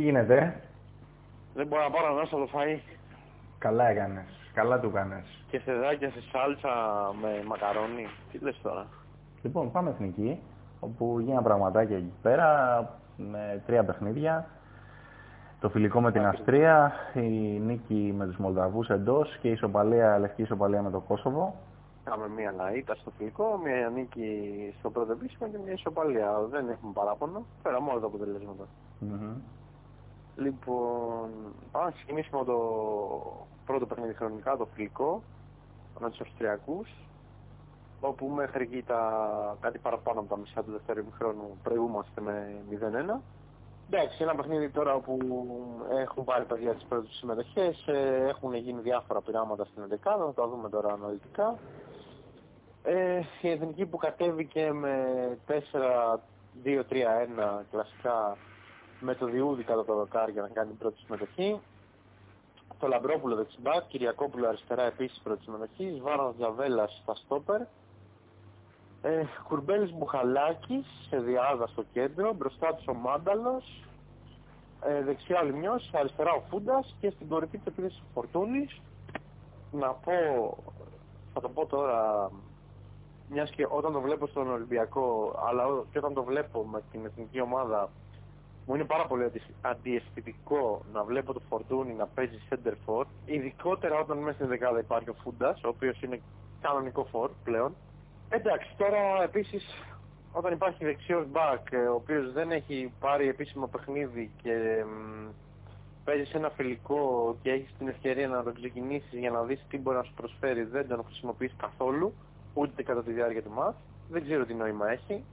Τι γίνεται, Δεν μπορώ να πάρω μέσα το φαΐ. καλά έκανες, καλά του έκανες. Και σεδάκια σε σάλτσα με μακαρόνι. Τι λες τώρα; Λοιπόν, πάμε εθνική, όπου γίνανε πραγματάκια εκεί πέρα, με τρία παιχνίδια. Το φιλικό με την Αυστρία, η νίκη με τους Μολδαβούς εντός και η ισοπαλία, λευκή ισοπαλία με το Κόσοβο. Κάμε μία λαΐτα στο φιλικό, μία νίκη στο πρώτο επίσημο και μία ισοπαλία. Δεν έχουμε παράπονο. Πέραμε όλα τα αποτελέσματα. Μμμ. Λοιπόν, πάμε να ξεκινήσουμε το πρώτο παιχνίδι χρονικά, το φιλικό, με τους Αυστριακούς, όπου μέχρι εκεί τα κάτι παραπάνω από τα μισά του δεύτερου χρόνου προηγούμαστε με 0-1. Εντάξει, ένα παιχνίδι τώρα όπου έχουν πάρει παιδιά τις πρώτες συμμετοχές, ε, έχουν γίνει διάφορα πειράματα στην 11 θα τα δούμε τώρα αναλυτικά. Ε, η εθνική που κατέβηκε με 4-2-3-1 κλασικά με το Διούδη κατά το δοκάρι για να κάνει την πρώτη συμμετοχή. Το Λαμπρόπουλο δεξιμπάκ, Κυριακόπουλο αριστερά επίσης πρώτη συμμετοχή, Βάρος Τζαβέλας στα στόπερ, ε, Κουρμπέλης Μπουχαλάκης σε διάδα στο κέντρο, μπροστά τους ο Μάνταλος, ε, δεξιά ο Λιμιός, αριστερά ο Φούντας και στην κορυφή της επίθεσης ο Φορτούνης. Να πω, θα το πω τώρα, μιας και όταν το βλέπω στον Ολυμπιακό, αλλά και όταν το βλέπω με την εθνική ομάδα, μου είναι πάρα πολύ αντι- αντιαισθητικό να βλέπω το Φορτούνι να παίζει center for, ειδικότερα όταν μέσα στην δεκάδα υπάρχει ο Φούντας, ο οποίος είναι κανονικό for πλέον. Εντάξει, τώρα επίσης όταν υπάρχει δεξιός back, ε, ο οποίος δεν έχει πάρει επίσημο παιχνίδι και μ, παίζει σε ένα φιλικό και έχεις την ευκαιρία να το ξεκινήσεις για να δεις τι μπορεί να σου προσφέρει, δεν τον χρησιμοποιείς καθόλου, ούτε κατά τη διάρκεια του ματς. Δεν ξέρω τι νόημα έχει.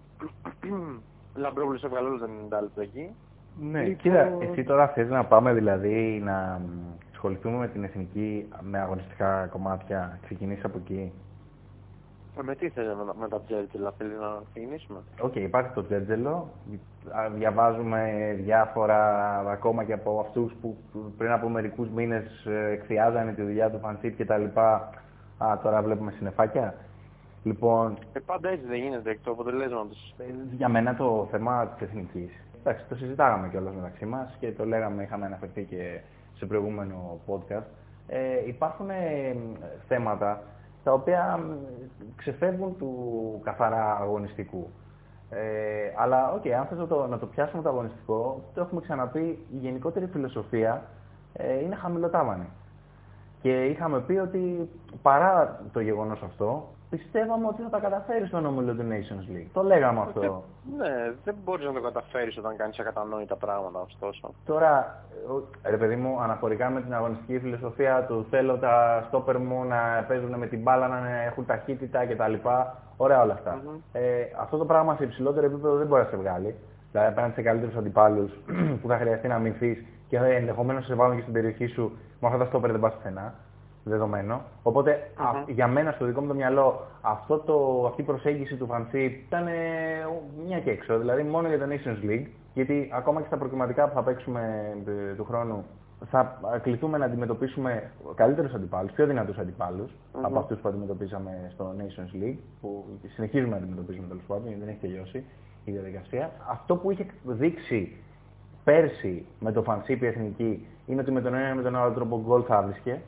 Λαμπρόπουλος έβγαλε όλο το 90 λεπτό εκεί. Ναι, Λοιπόν- κοίτα, εσύ τώρα θες να πάμε δηλαδή να μ, ασχοληθούμε με την εθνική με αγωνιστικά κομμάτια, ξεκινήσεις από εκεί. Ε, Με τι θέλει με, με τα Τζέρτζελα, θέλεις να ξεκινήσουμε; Οκ, υπάρχει το Τζέρτζελο. Α, Διαβάζουμε διάφορα ακόμα και από αυτούς που πριν από μερικούς μήνες ε, εκθιάζανε τη δουλειά του Φαν Σιπ και τα λοιπά. Α, τώρα βλέπουμε συννεφάκια. Λοιπόν, Ε, πάντα έτσι δεν γίνεται εκ του αποτελέσματος. ε, για μένα το θέμα της εθνικής. Εντάξει, το συζητάγαμε κιόλας μεταξύ μας και το λέγαμε, είχαμε αναφερθεί και σε προηγούμενο podcast. Ε, υπάρχουν ε, θέματα τα οποία μ, ξεφεύγουν του καθαρά αγωνιστικού. Ε, αλλά, οκ, αν θες να το, να το πιάσουμε το αγωνιστικό, το έχουμε ξαναπεί, η γενικότερη φιλοσοφία ε, είναι χαμηλοτάβανη. Και είχαμε πει ότι παρά το γεγονός αυτό, πιστεύαμε ότι θα τα καταφέρεις στον όμιλο του Nations League. Το λέγαμε αυτό. Ναι, δεν μπορείς να το καταφέρεις όταν κάνεις ακατανόητα πράγματα, ωστόσο. Τώρα, ο- ρε παιδί μου, αναφορικά με την αγωνιστική φιλοσοφία του θέλω τα στόπερ μου να παίζουν με την μπάλα, να έχουν ταχύτητα κτλ. Ωραία όλα αυτά. Μμμ. Ε, αυτό το πράγμα σε υψηλότερο επίπεδο δεν μπορεί να σε βγάλει. Δηλαδή απέναντι σε καλύτερους αντιπάλους που θα χρειαστεί να αμυνθεί και ενδεχομένως σε βάλουν και στην περιοχή σου με αυτά τα στόπερ δεν πας πουθενά. Δεδομένο. Οπότε α- Μμμ. για μένα στο δικό μου το μυαλό αυτό το, αυτή η προσέγγιση του Φανσίπ ήταν ε, μια και έξω. Δηλαδή μόνο για το Nations League. Γιατί ακόμα και στα προκριματικά που θα παίξουμε ε, του χρόνου θα ε, κληθούμε να αντιμετωπίσουμε καλύτερους αντιπάλους, πιο δυνατούς αντιπάλους Μμμ. από αυτούς που αντιμετωπίζαμε στο Nations League, που συνεχίζουμε να αντιμετωπίζουμε τέλος πάντων, γιατί δεν έχει τελειώσει η διαδικασία. Αυτό που είχε δείξει πέρσι με το Φανσίπ η Εθνική είναι ότι με τον ένα ή με τον άλλο τρόπο γκολ θα βρίσκε.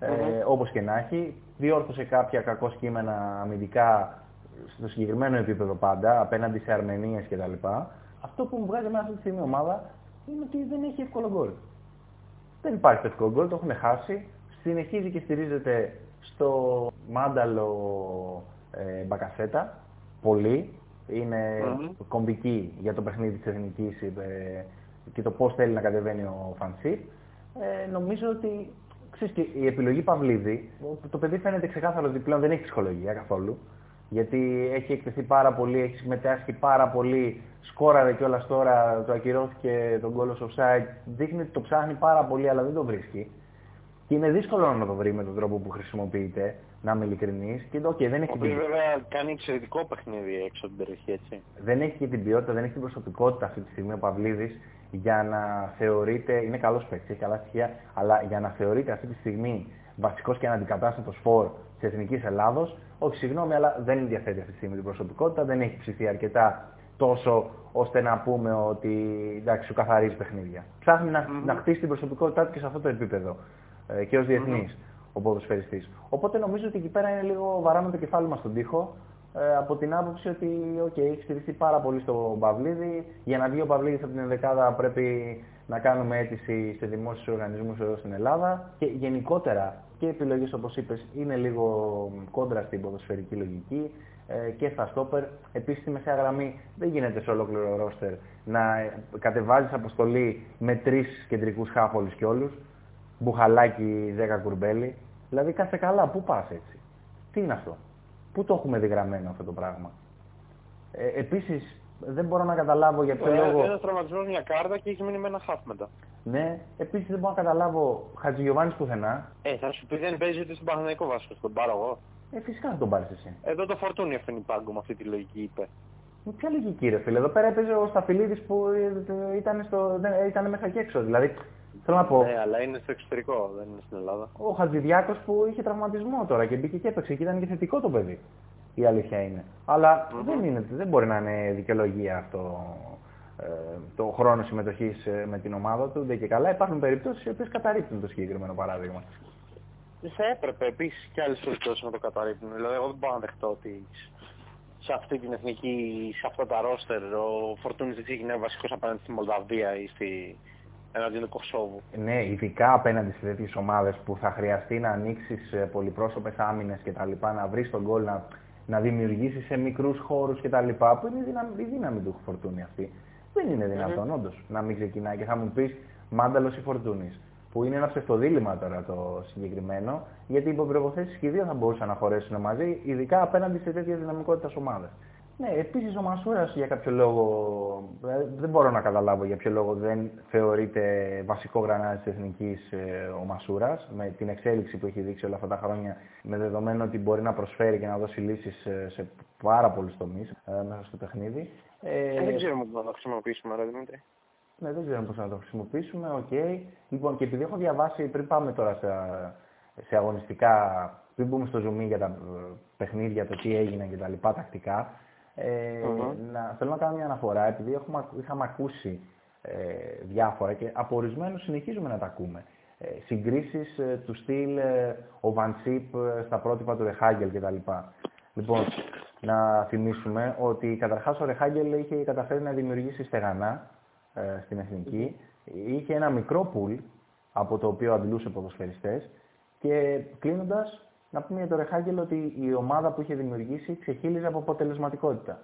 Ε, Μμμ. όπως και να έχει, διόρθωσε κάποια κακό κείμενα αμυντικά στο συγκεκριμένο επίπεδο πάντα, απέναντι σε Αρμενίες κτλ. Αυτό που μου βγάζει εμένα αυτή τη στιγμή η ομάδα είναι ότι δεν έχει εύκολο γκολ. Δεν υπάρχει εύκολο γκολ, το έχουν χάσει. Συνεχίζει και στηρίζεται στο μάνταλο ε, Μπακασέτα. Πολύ. Είναι Μμμ. κομβική για το παιχνίδι της Εθνικής ε, και το πώς θέλει να κατεβαίνει ο Φανσίπ. Ε, νομίζω ότι ξέρεις, και η επιλογή Παυλίδη, το παιδί φαίνεται ξεκάθαρο ότι πλέον δεν έχει ψυχολογία καθόλου. Γιατί έχει εκτεθεί πάρα πολύ, έχει συμμετάσχει πάρα πολύ, σκόραρε κιόλας τώρα, το ακυρώθηκε τον γκολ ως offside. Δείχνει ότι το ψάχνει πάρα πολύ, αλλά δεν το βρίσκει. Και είναι δύσκολο να το βρει με τον τρόπο που χρησιμοποιείται, να είμαι ειλικρινής. Και okay, δεν, Ο έχει οποίος την... βέβαια κάνει εξαιρετικό παιχνίδι έξω από την περιοχή, έτσι. δεν έχει και την ποιότητα, δεν έχει την προσωπικότητα αυτή τη στιγμή ο Παυλίδης για να θεωρείται. Είναι καλός παίκτης, έχει καλά στοιχεία, αλλά για να θεωρείται αυτή τη στιγμή βασικός και αναντικατάστατος φόρ της Εθνικής Ελλάδος, όχι συγγνώμη, αλλά δεν διαθέτει αυτή τη στιγμή την προσωπικότητα, δεν έχει ψηθεί αρκετά τόσο ώστε να πούμε ότι εντάξει, σου καθαρίζει παιχνίδια. Ψάχνει να, Μμμ. να χτίσει την προσωπικότητά του και σε αυτό το επίπεδο ε, και ως διεθνής ο ποδοσφαιριστής. Οπότε νομίζω ότι εκεί πέρα είναι λίγο βαράμε το κεφάλι μας στον τοίχο ε, από την άποψη ότι okay, έχει στηριχθεί πάρα πολύ στο Παυλίδη. Για να βγει ο Παυλίδης από την ενδεκάδα πρέπει να κάνουμε αίτηση σε δημόσιους οργανισμούς εδώ στην Ελλάδα και γενικότερα και επιλογές όπως είπες είναι λίγο κόντρα στην ποδοσφαιρική λογική ε, και στα στόπερ. Επίσης στη μεσαία γραμμή δεν γίνεται σε ολόκληρο ρόστερ να κατεβάζεις αποστολή με τρεις κεντρικούς χάφολους και όλους, μπουχαλάκι 10 κουρμπέλι. Δηλαδή κάθε καλά, πού πας έτσι. Τι είναι αυτό; Πού το έχουμε διγραμμένο αυτό το πράγμα; Ε, επίσης δεν μπορώ να καταλάβω για ποιο λόγο... Ένας τραυματισμός, μια κάρτα και έχει μείνει με ένα χαφ μετά. Ναι, επίσης δεν μπορώ να καταλάβω Χατζηγιοβάνης πουθενά. Ε, θα σου πει δεν παίζει ούτε στον Παναγενικό Βάσκο, τον πάρω εγώ. Ε, φυσικά θα τον πάρεις εσύ. Εδώ το φορτούνι αφήνει πάγκο με αυτή τη λογική είπε. Με ποια λογική ρε φίλε, εδώ πέρα έπαιζε ο Σταφυλίδης που ε, ήταν, στο, δεν- ήταν μέσα και έξω. Δηλαδή, θέλω να πω, Ναι, αλλά είναι στο εξωτερικό, δεν είναι στην Ελλάδα. ο Χατζηδιάκος που είχε τραυματισμό τώρα και μπήκε και έπαιξε και ήταν και θετικό το παιδί. Η αλήθεια είναι. Αλλά Μμμ. δεν, είναι, δεν μπορεί να είναι δικαιολογία αυτό ε, το χρόνο συμμετοχής με την ομάδα του. Δεν και καλά. Υπάρχουν περιπτώσεις οι οποίες καταρρύπτουν το συγκεκριμένο παράδειγμα. Θα έπρεπε επίσης και άλλες περιπτώσεις να το καταρρύπτουν. Δηλαδή, εγώ δεν μπορώ να δεχτώ ότι σε αυτή την εθνική, σε αυτά τα ρόστερ, ο Φορτούνης δεν ξεκινάει βασικός απέναντι στη Μολδαβία ή στη... εναντίον του Κωσόβου. Ναι, ειδικά απέναντι σε τέτοιες ομάδες που θα χρειαστεί να ανοίξεις πολυπρόσωπες άμυνες κτλ. Να βρεις τον γκολ, να, να δημιουργήσεις σε μικρούς χώρους κτλ. Που είναι η δύναμη, η δύναμη του φορτούνη αυτή. Δεν είναι δυνατόν, όντως, να μην ξεκινάει και θα μου πεις μάνταλος ή φορτούνης. Που είναι ένα ψευτοδήλημα τώρα το συγκεκριμένο, γιατί οι προποθέσει και οι δύο θα μπορούσαν να χωρέσουν μαζί, ειδικά απέναντι σε τέτοια δυναμικότητα ομάδες. Ναι, επίσης ο Μασούρας για κάποιο λόγο, ε, δεν μπορώ να καταλάβω για ποιο λόγο δεν θεωρείται βασικό γρανάζι της εθνικής ο Μασούρας, με την εξέλιξη που έχει δείξει όλα αυτά τα χρόνια, με δεδομένο ότι μπορεί να προσφέρει και να δώσει λύσεις σε πάρα πολλούς τομείς μέσα στο παιχνίδι. Ε, δεν ξέρουμε πού να το χρησιμοποιήσουμε, ρε Δημήτρη. Ναι, δεν ξέρουμε πώς να το χρησιμοποιήσουμε. Οκ. Λοιπόν, και επειδή έχω διαβάσει, πριν πάμε τώρα σε, σε αγωνιστικά, πριν μπούμε στο zoom για τα ε, παιχνίδια, το τι έγινε και τα λοιπά τακτικά, ε, Μμμ. να, θέλω να κάνω μια αναφορά, επειδή έχουμε, είχαμε ακούσει ε, διάφορα και από ορισμένους συνεχίζουμε να τα ακούμε. Ε, συγκρίσεις ε, του στυλ ε, ο Βαν Σιπ ε, στα πρότυπα του Ρεχάγκελ κτλ. Λοιπόν, να θυμίσουμε ότι καταρχάς ο Ρεχάγκελ είχε καταφέρει να δημιουργήσει στεγανά ε, στην εθνική. Είχε ένα μικρό πουλ από το οποίο αντλούσε ποδοσφαιριστές και κλείνοντας να πούμε για το Ρεχάγκελ ότι η ομάδα που είχε δημιουργήσει ξεχύλιζε από αποτελεσματικότητα.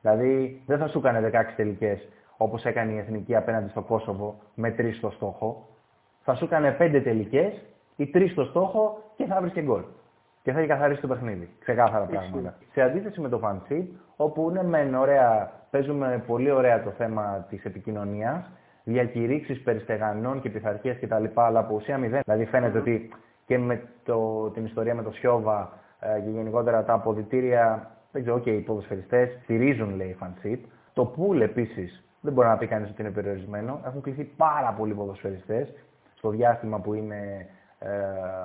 Δηλαδή δεν θα σου έκανε 16 τελικές όπως έκανε η εθνική απέναντι στο Κόσοβο με 3 στο στόχο. Θα σου έκανε 5 τελικές ή 3 στο στόχο και θα βρει και γκολ. Και θα έχει καθαρίσει το παιχνίδι. Ξεκάθαρα πράγματα. Σε αντίθεση με το Φανσίπ, όπου είναι μεν ωραία, παίζουμε πολύ ωραία το θέμα της επικοινωνίας, διακηρύξεις περιστεγανών και πειθαρχίας κτλ. Αλλά από ουσία μηδέν. Δηλαδή φαίνεται ότι και με το, την ιστορία με το Σιώβα ε, και γενικότερα τα αποδητήρια, δεν ξέρω, και οι ποδοσφαιριστές στηρίζουν, λέει η Φανσίπ. Το πουλ επίσης δεν μπορεί να πει κανείς ότι είναι περιορισμένο. Έχουν κληθεί πάρα πολλοί ποδοσφαιριστές στο διάστημα που είναι ε,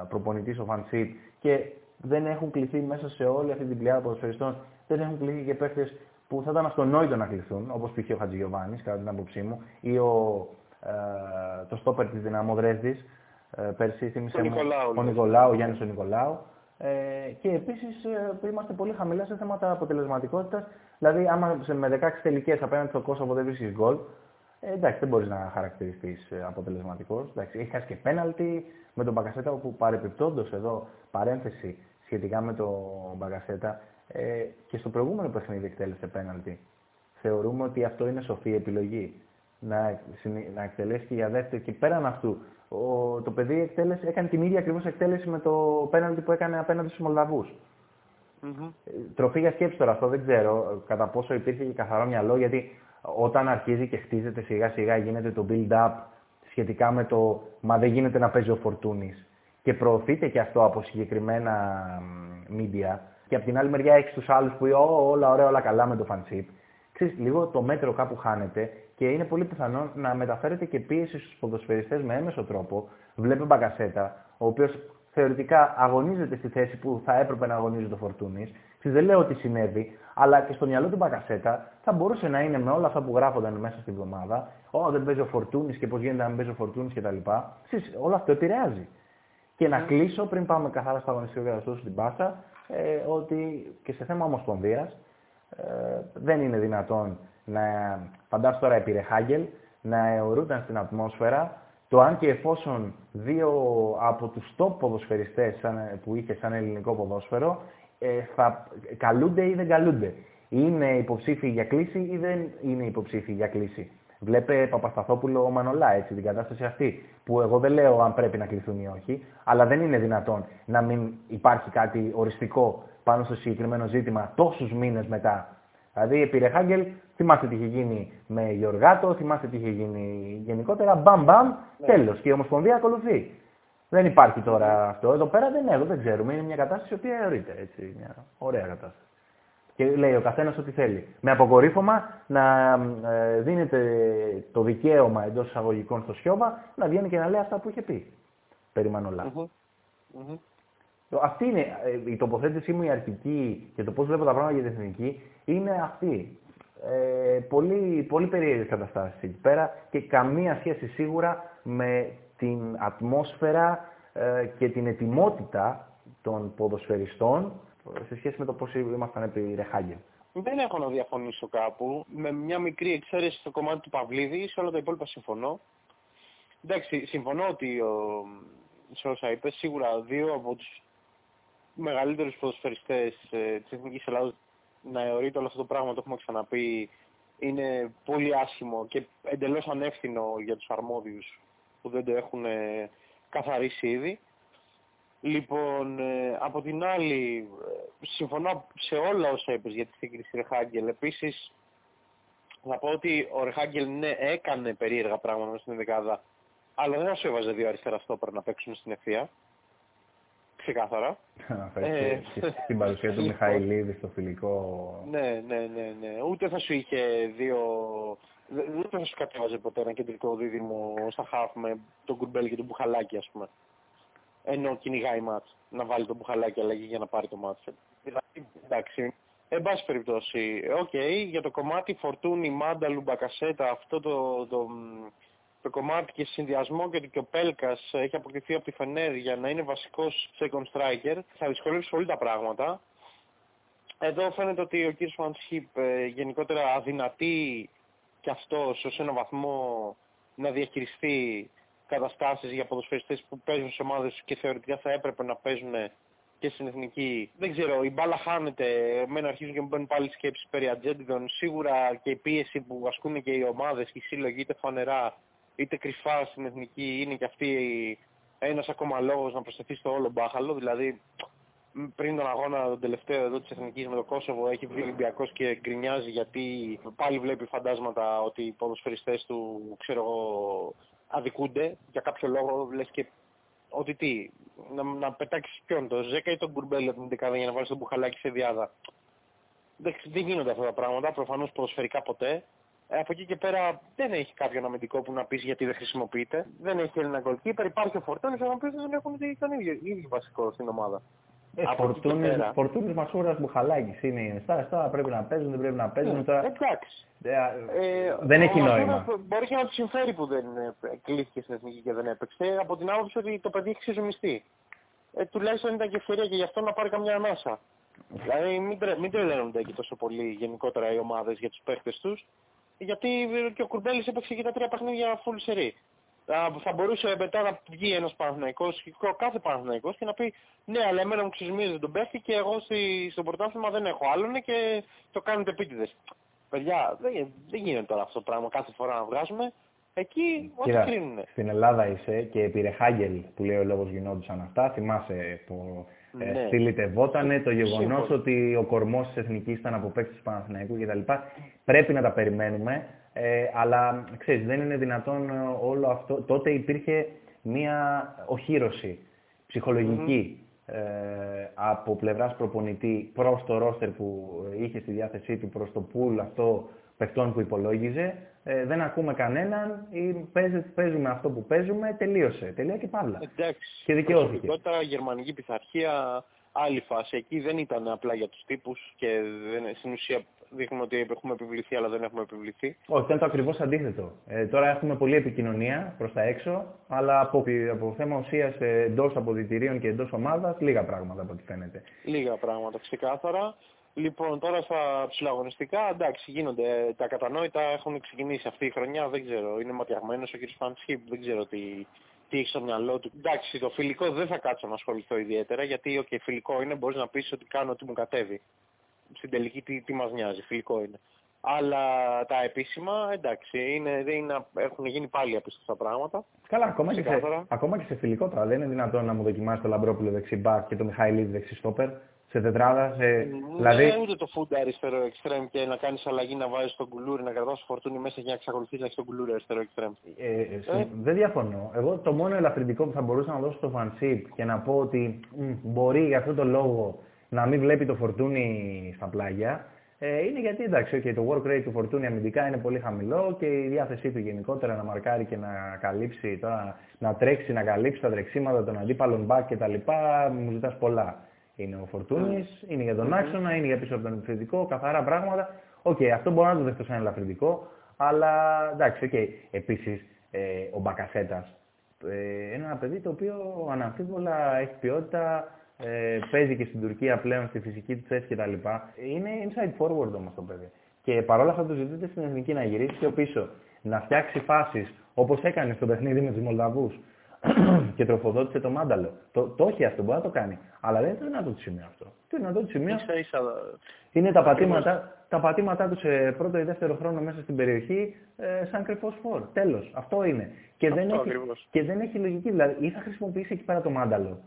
προπονητής ο Φανσίπ και δεν έχουν κληθεί μέσα σε όλη αυτή την πλειάδα ποδοσφαιριστών, δεν έχουν κληθεί και παίχτες που θα ήταν αυτονόητο να κληθούν, όπως π.χ. ο Χατζηγιοβάνης, κατά την άποψή μου, ή ο, ε, το στόπερ της Δυναμό Δρέσδης, ε, πέρσι, θύμισε Ο μου, Νικολάου, ο λες. Νικολάου, ο Γιάννης ο Νικολάου. Ε, και επίσης ε, είμαστε πολύ χαμηλά σε θέματα αποτελεσματικότητας. Δηλαδή, άμα σε- με 16 τελικές απέναντι στο Κόσοβο δεν βρίσκεις γκολ, ε, εντάξει, δεν μπορείς να χαρακτηριστείς αποτελεσματικός. Έχει χάσει και πέναλτι με τον Μπαγκασέτα, όπου παρεπιπτόντως εδώ παρένθεση σχετικά με τον Μπαγκασέτα ε, και στο προηγούμενο παιχνίδι εκτέλεσε πέναλτι. Θεωρούμε ότι αυτό είναι σοφή επιλογή. Να, συνε- να εκτελέσει και για δεύτερη. Και πέραν αυτού, ο, το παιδί εκτέλεσε, έκανε την ίδια ακριβώς εκτέλεση με το πέναλτι που έκανε απέναντι στους Μολδαβούς. Μμμ. Ε, Τροφή για σκέψη τώρα, αυτό δεν ξέρω ε, κατά πόσο υπήρχε και καθαρό μυαλό, γιατί όταν αρχίζει και χτίζεται σιγά σιγά γίνεται το build-up σχετικά με το «μα δεν γίνεται να παίζει ο Φορτούνης» και προωθείται και αυτό από συγκεκριμένα μ, media και από την άλλη μεριά έχεις τους άλλους που «Ω, όλα ωραία, όλα καλά με το φανσίπ». Ξέρεις, λίγο το μέτρο κάπου χάνεται και είναι πολύ πιθανό να μεταφέρεται και πίεση στους ποδοσφαιριστές με έμεσο τρόπο. Βλέπει Μπαγκασέτα, ο οποίος θεωρητικά αγωνίζεται στη θέση που θα έπρεπε να αγωνίζεται ο Φορτούνης. Δεν λέω ότι συνέβη, αλλά και στο μυαλό του Μπακασέτα θα μπορούσε να είναι με όλα αυτά που γράφονταν μέσα στην εβδομάδα. Ω, δεν παίζει ο Φορτούνης και πώς γίνεται να μην παίζει ο Φορτούνης κτλ. Όλο αυτό επηρεάζει. Και να κλείσω πριν πάμε καθαρά στο αγωνιστικό καταστροφό στην Πάσα, ε, ότι και σε θέμα ομοσπονδίας ε, δεν είναι δυνατόν να. Φαντάσου τώρα επί Χάγκελ να αιωρούνταν στην ατμόσφαιρα το αν και εφόσον δύο από τους top ποδοσφαιριστές που είχε σαν ελληνικό ποδόσφαιρο ε, θα καλούνται ή δεν καλούνται. Είναι υποψήφιοι για κλίση ή δεν είναι υποψήφιοι για κλίση. Βλέπε Παπασταθόπουλο ο Μανολά, έτσι, την κατάσταση αυτή. Που εγώ δεν λέω αν πρέπει να κληθούν ή όχι, αλλά δεν είναι δυνατόν να μην υπάρχει κάτι οριστικό πάνω στο συγκεκριμένο ζήτημα τόσους μήνες μετά. Δηλαδή, επί Ρεχάγκελ, θυμάστε τι είχε γίνει με Γιωργάτο, θυμάστε τι είχε γίνει γενικότερα. Μπαμ, μπαμ, ναι. τέλος. Και η Ομοσπονδία ακολουθεί. Δεν υπάρχει τώρα αυτό. Εδώ πέρα δεν, έχω, δεν ξέρουμε. Είναι μια κατάσταση η οποία αιωρείται. Έτσι, μια ωραία κατάσταση. Και λέει ο καθένας ό,τι θέλει. Με αποκορύφωμα να ε, δίνεται το δικαίωμα εντός εισαγωγικών στο Σιώβα να βγαίνει και να λέει αυτά που είχε πει. Περί Μανολά. Αυτή είναι ε, η τοποθέτησή μου η αρχική και το πώς βλέπω τα πράγματα για την εθνική είναι αυτή. Ε, πολύ, πολύ περίεργες καταστάσεις εκεί πέρα και καμία σχέση σίγουρα με την ατμόσφαιρα ε, και την ετοιμότητα των ποδοσφαιριστών σε σχέση με το πώς ήμασταν επί Ρεχάγκελ. Δεν έχω να διαφωνήσω κάπου. Με μια μικρή εξαίρεση στο κομμάτι του Παυλίδη, σε όλα τα υπόλοιπα συμφωνώ. Εντάξει, συμφωνώ ότι ο, σε όσα είπες, σίγουρα δύο από τους μεγαλύτερους ποδοσφαιριστές ε, της Εθνικής Ελλάδας να αιωρείται όλο αυτό το πράγμα, το έχουμε ξαναπεί, είναι πολύ άσχημο και εντελώς ανεύθυνο για τους αρμόδιους που δεν το έχουν ε, καθαρίσει ήδη. Λοιπόν, ε, από την άλλη, ε, συμφωνώ σε όλα όσα είπες για τη σύγκριση Ρεχάγκελ. Επίσης, θα πω ότι ο Ρεχάγκελ ναι, έκανε περίεργα πράγματα στην δεκάδα, αλλά δεν θα σου έβαζε δύο αριστερά στόπερ να παίξουν στην ευθεία. Ξεκάθαρα. ε, στην παρουσία του λοιπόν. Μιχαηλίδη στο φιλικό. Ναι, ναι, ναι, ναι. Ούτε θα σου είχε δύο... Δεν θα σου κατέβαζε ποτέ ένα κεντρικό δίδυμο στα χαφ με τον Κουρμπέλ και τον Μπουχαλάκη, ας πούμε. Ενώ κυνηγάει ματς. Να βάλει τον Μπουχαλάκη αλλαγή για να πάρει το μάτς. Δηλαδή, εντάξει. Εν πάση περιπτώσει, OK, okay, για το κομμάτι Φορτούνη, Μάνταλου, Μπακασέτα, αυτό το, το, το κομμάτι και συνδυασμό και ότι και ο Πέλκας έχει αποκτηθεί από τη Φενέρ για να είναι βασικός second striker, θα δυσκολεύσει πολύ τα πράγματα. Εδώ φαίνεται ότι ο κύριος Φαντσχίπ ε, γενικότερα αδυνατεί και αυτός ως ένα βαθμό να διαχειριστεί καταστάσεις για ποδοσφαιριστές που παίζουν σε ομάδες και θεωρητικά θα έπρεπε να παίζουν και στην εθνική. Δεν ξέρω, η μπάλα χάνεται, εμένα αρχίζουν και μου μπαίνουν πάλι σκέψεις περί ατζέντιδων. Σίγουρα και η πίεση που ασκούν και οι ομάδες και οι σύλλογοι είτε φανερά είτε κρυφά στην εθνική είναι και αυτή ένας ακόμα λόγος να προσθεθεί στο όλο μπάχαλο. Δηλαδή πριν τον αγώνα τον τελευταίο εδώ της Εθνικής με το Κόσοβο έχει βγει ο Ολυμπιακός και γκρινιάζει γιατί πάλι βλέπει φαντάσματα ότι οι ποδοσφαιριστές του ξέρω εγώ αδικούνται για κάποιο λόγο λες και ότι τι, να, να πετάξεις ποιον, το Ζέκα ή τον Κουρμπέλ από την δεκάδα για να βάλεις τον Μπουχαλάκι σε διάδα. Δεν, δεν γίνονται αυτά τα πράγματα, προφανώς ποδοσφαιρικά ποτέ. Ε, από εκεί και πέρα δεν έχει κάποιον αμυντικό που να πεις γιατί δεν χρησιμοποιείται. Δεν έχει ένα goalkeeper. Υπάρχει ο Φορτώνη, αλλά πει δεν έχουν τον ίδιο, ίδιο βασικό στην ομάδα. Ε, Φορτούνης Μασούρας Μπουχαλάκης είναι η Στα πρέπει να παίζουν, δεν πρέπει να παίζουν. Ναι, τώρα... Εντάξει. Ε, δεν έχει νόημα. Μπορεί και να του συμφέρει που δεν κλείθηκε στην εθνική και δεν έπαιξε. Από την άποψη ότι το παιδί έχει ξεζουμιστεί. Ε, τουλάχιστον ήταν και ευκαιρία και γι' αυτό να πάρει καμιά ανάσα. Δηλαδή μην, τρε, μην τρελαίνονται και τόσο πολύ γενικότερα οι ομάδες για τους παίχτες τους γιατί και ο Κουρμπέλης έπαιξε και τα τρία παιχνίδια full series. Θα μπορούσε μετά να βγει ένας Παναθηναϊκός, κάθε Παναθηναϊκός και να πει ναι αλλά εμένα μου ξεσμίζει τον παίχτη και εγώ στη, στο πρωτάθλημα δεν έχω άλλον και το κάνετε επίτηδες. Παιδιά, δεν, δεν γίνεται τώρα αυτό το πράγμα κάθε φορά να βγάζουμε. Εκεί ό,τι κρίνουν. Στην Ελλάδα είσαι και επί Ρεχάγγελ που λέει ο λόγος γινόντουσαν αυτά. Θυμάσαι που ε, ναι. στυλιτευότανε το γεγονός ότι ο κορμός της Εθνικής ήταν από παίκτη του Παναθηναϊκού κτλ. Πρέπει να τα περιμένουμε. Ε, αλλά ξέρεις, δεν είναι δυνατόν όλο αυτό. Τότε υπήρχε μία οχύρωση ψυχολογική. ε, από πλευράς προπονητή προς το ρόστερ που είχε στη διάθεσή του, προς το pool αυτό παιχτών που υπολόγιζε. Ε, δεν ακούμε κανέναν ή παίζουμε αυτό που παίζουμε, τελείωσε. Τελεία και παύλα. Εντάξει. Και δικαιώθηκε. Τώρα γερμανική πειθαρχία, άλλη φάση. Εκεί δεν ήταν απλά για τους τύπους και δεν, στην ουσία δείχνουμε ότι έχουμε επιβληθεί αλλά δεν έχουμε επιβληθεί. Όχι, ήταν το ακριβώς αντίθετο. Ε, τώρα έχουμε πολλή επικοινωνία προς τα έξω, αλλά από, από θέμα ουσίας εντός αποδητηρίων και εντός ομάδας, λίγα πράγματα από ό,τι φαίνεται. Λίγα πράγματα, ξεκάθαρα. Λοιπόν, τώρα στα ψηλαγωνιστικά, εντάξει, γίνονται τα κατανόητα, έχουν ξεκινήσει αυτή η χρονιά, δεν ξέρω, είναι ματιαγμένος ο κ. Φαντσίπ, δεν ξέρω τι, τι έχει στο μυαλό του. Εντάξει, το φιλικό δεν θα κάτσω να ασχοληθώ ιδιαίτερα, γιατί okay, φιλικό είναι, μπορείς να πεις ότι κάνω ό,τι μου κατέβει. Στην τελική τι, τι μας νοιάζει, φιλικό είναι. Αλλά τα επίσημα, εντάξει, είναι, είναι, έχουν γίνει πάλι απίστευτα πράγματα. Καλά, ακόμα και, σε, ακόμα και σε φιλικό τώρα δεν είναι δυνατόν να μου δοκιμάσει το Λαμπρόπουλο δεξιμπάκ και το Μιχαηλίδη δεξιστόπερ σε τετράδα. Σε... Ναι, δηλαδή... ούτε το φούντα αριστερό εξτρέμ και να κάνεις αλλαγή να βάζεις τον κουλούρι, να κρατάς φορτούνι μέσα και να εξακολουθείς να έχεις τον κουλούρι αριστερό εξτρέμ. Ε, ε, ε, δεν διαφωνώ. Εγώ το μόνο ελαφρυντικό που θα μπορούσα να δώσω στο φανσίπ και να πω ότι μ, μπορεί για αυτόν τον λόγο να μην βλέπει το Φορτούνη στα πλάγια. Ε, είναι γιατί εντάξει, okay, το work rate του Φορτούνη αμυντικά είναι πολύ χαμηλό και η διάθεσή του γενικότερα να μαρκάρει και να καλύψει, τώρα, να τρέξει, να καλύψει τα τρεξίματα των αντίπαλων back κτλ. Μου ζητάς πολλά είναι ο Φορτούνης, είναι για τον άξονα, είναι για πίσω από τον επιθετικό, καθαρά πράγματα. OK, okay, αυτό μπορώ να το δεχτώ σαν ελαφρυντικό, αλλά εντάξει, OK. Okay. Επίσης, ε, ο Μπακασέτας ε, είναι ένα παιδί το οποίο αναμφίβολα έχει ποιότητα, ε, παίζει και στην Τουρκία πλέον στη φυσική του θέση κτλ. Είναι inside forward όμως το παιδί. Και παρόλα αυτά του ζητείτε στην εθνική να γυρίσει πιο πίσω, να φτιάξει φάσεις όπως έκανε στο παιχνίδι με τους Μολδαβούς, και τροφοδότησε το μάνταλο. Το, το έχει αυτό, μπορεί να το κάνει. Αλλά δεν είναι το δυνατό του σημείο αυτό. Το δυνατό του σημείο είναι τα πατήματα, τα πατήματά τους σε πρώτο ή δεύτερο χρόνο μέσα στην περιοχή ε, σαν κρυφό φόρ. Τέλος. Αυτό είναι. Και, αυτό δεν έχει, και δεν έχει λογική. Δηλαδή, ή θα χρησιμοποιήσει εκεί πέρα το μάνταλο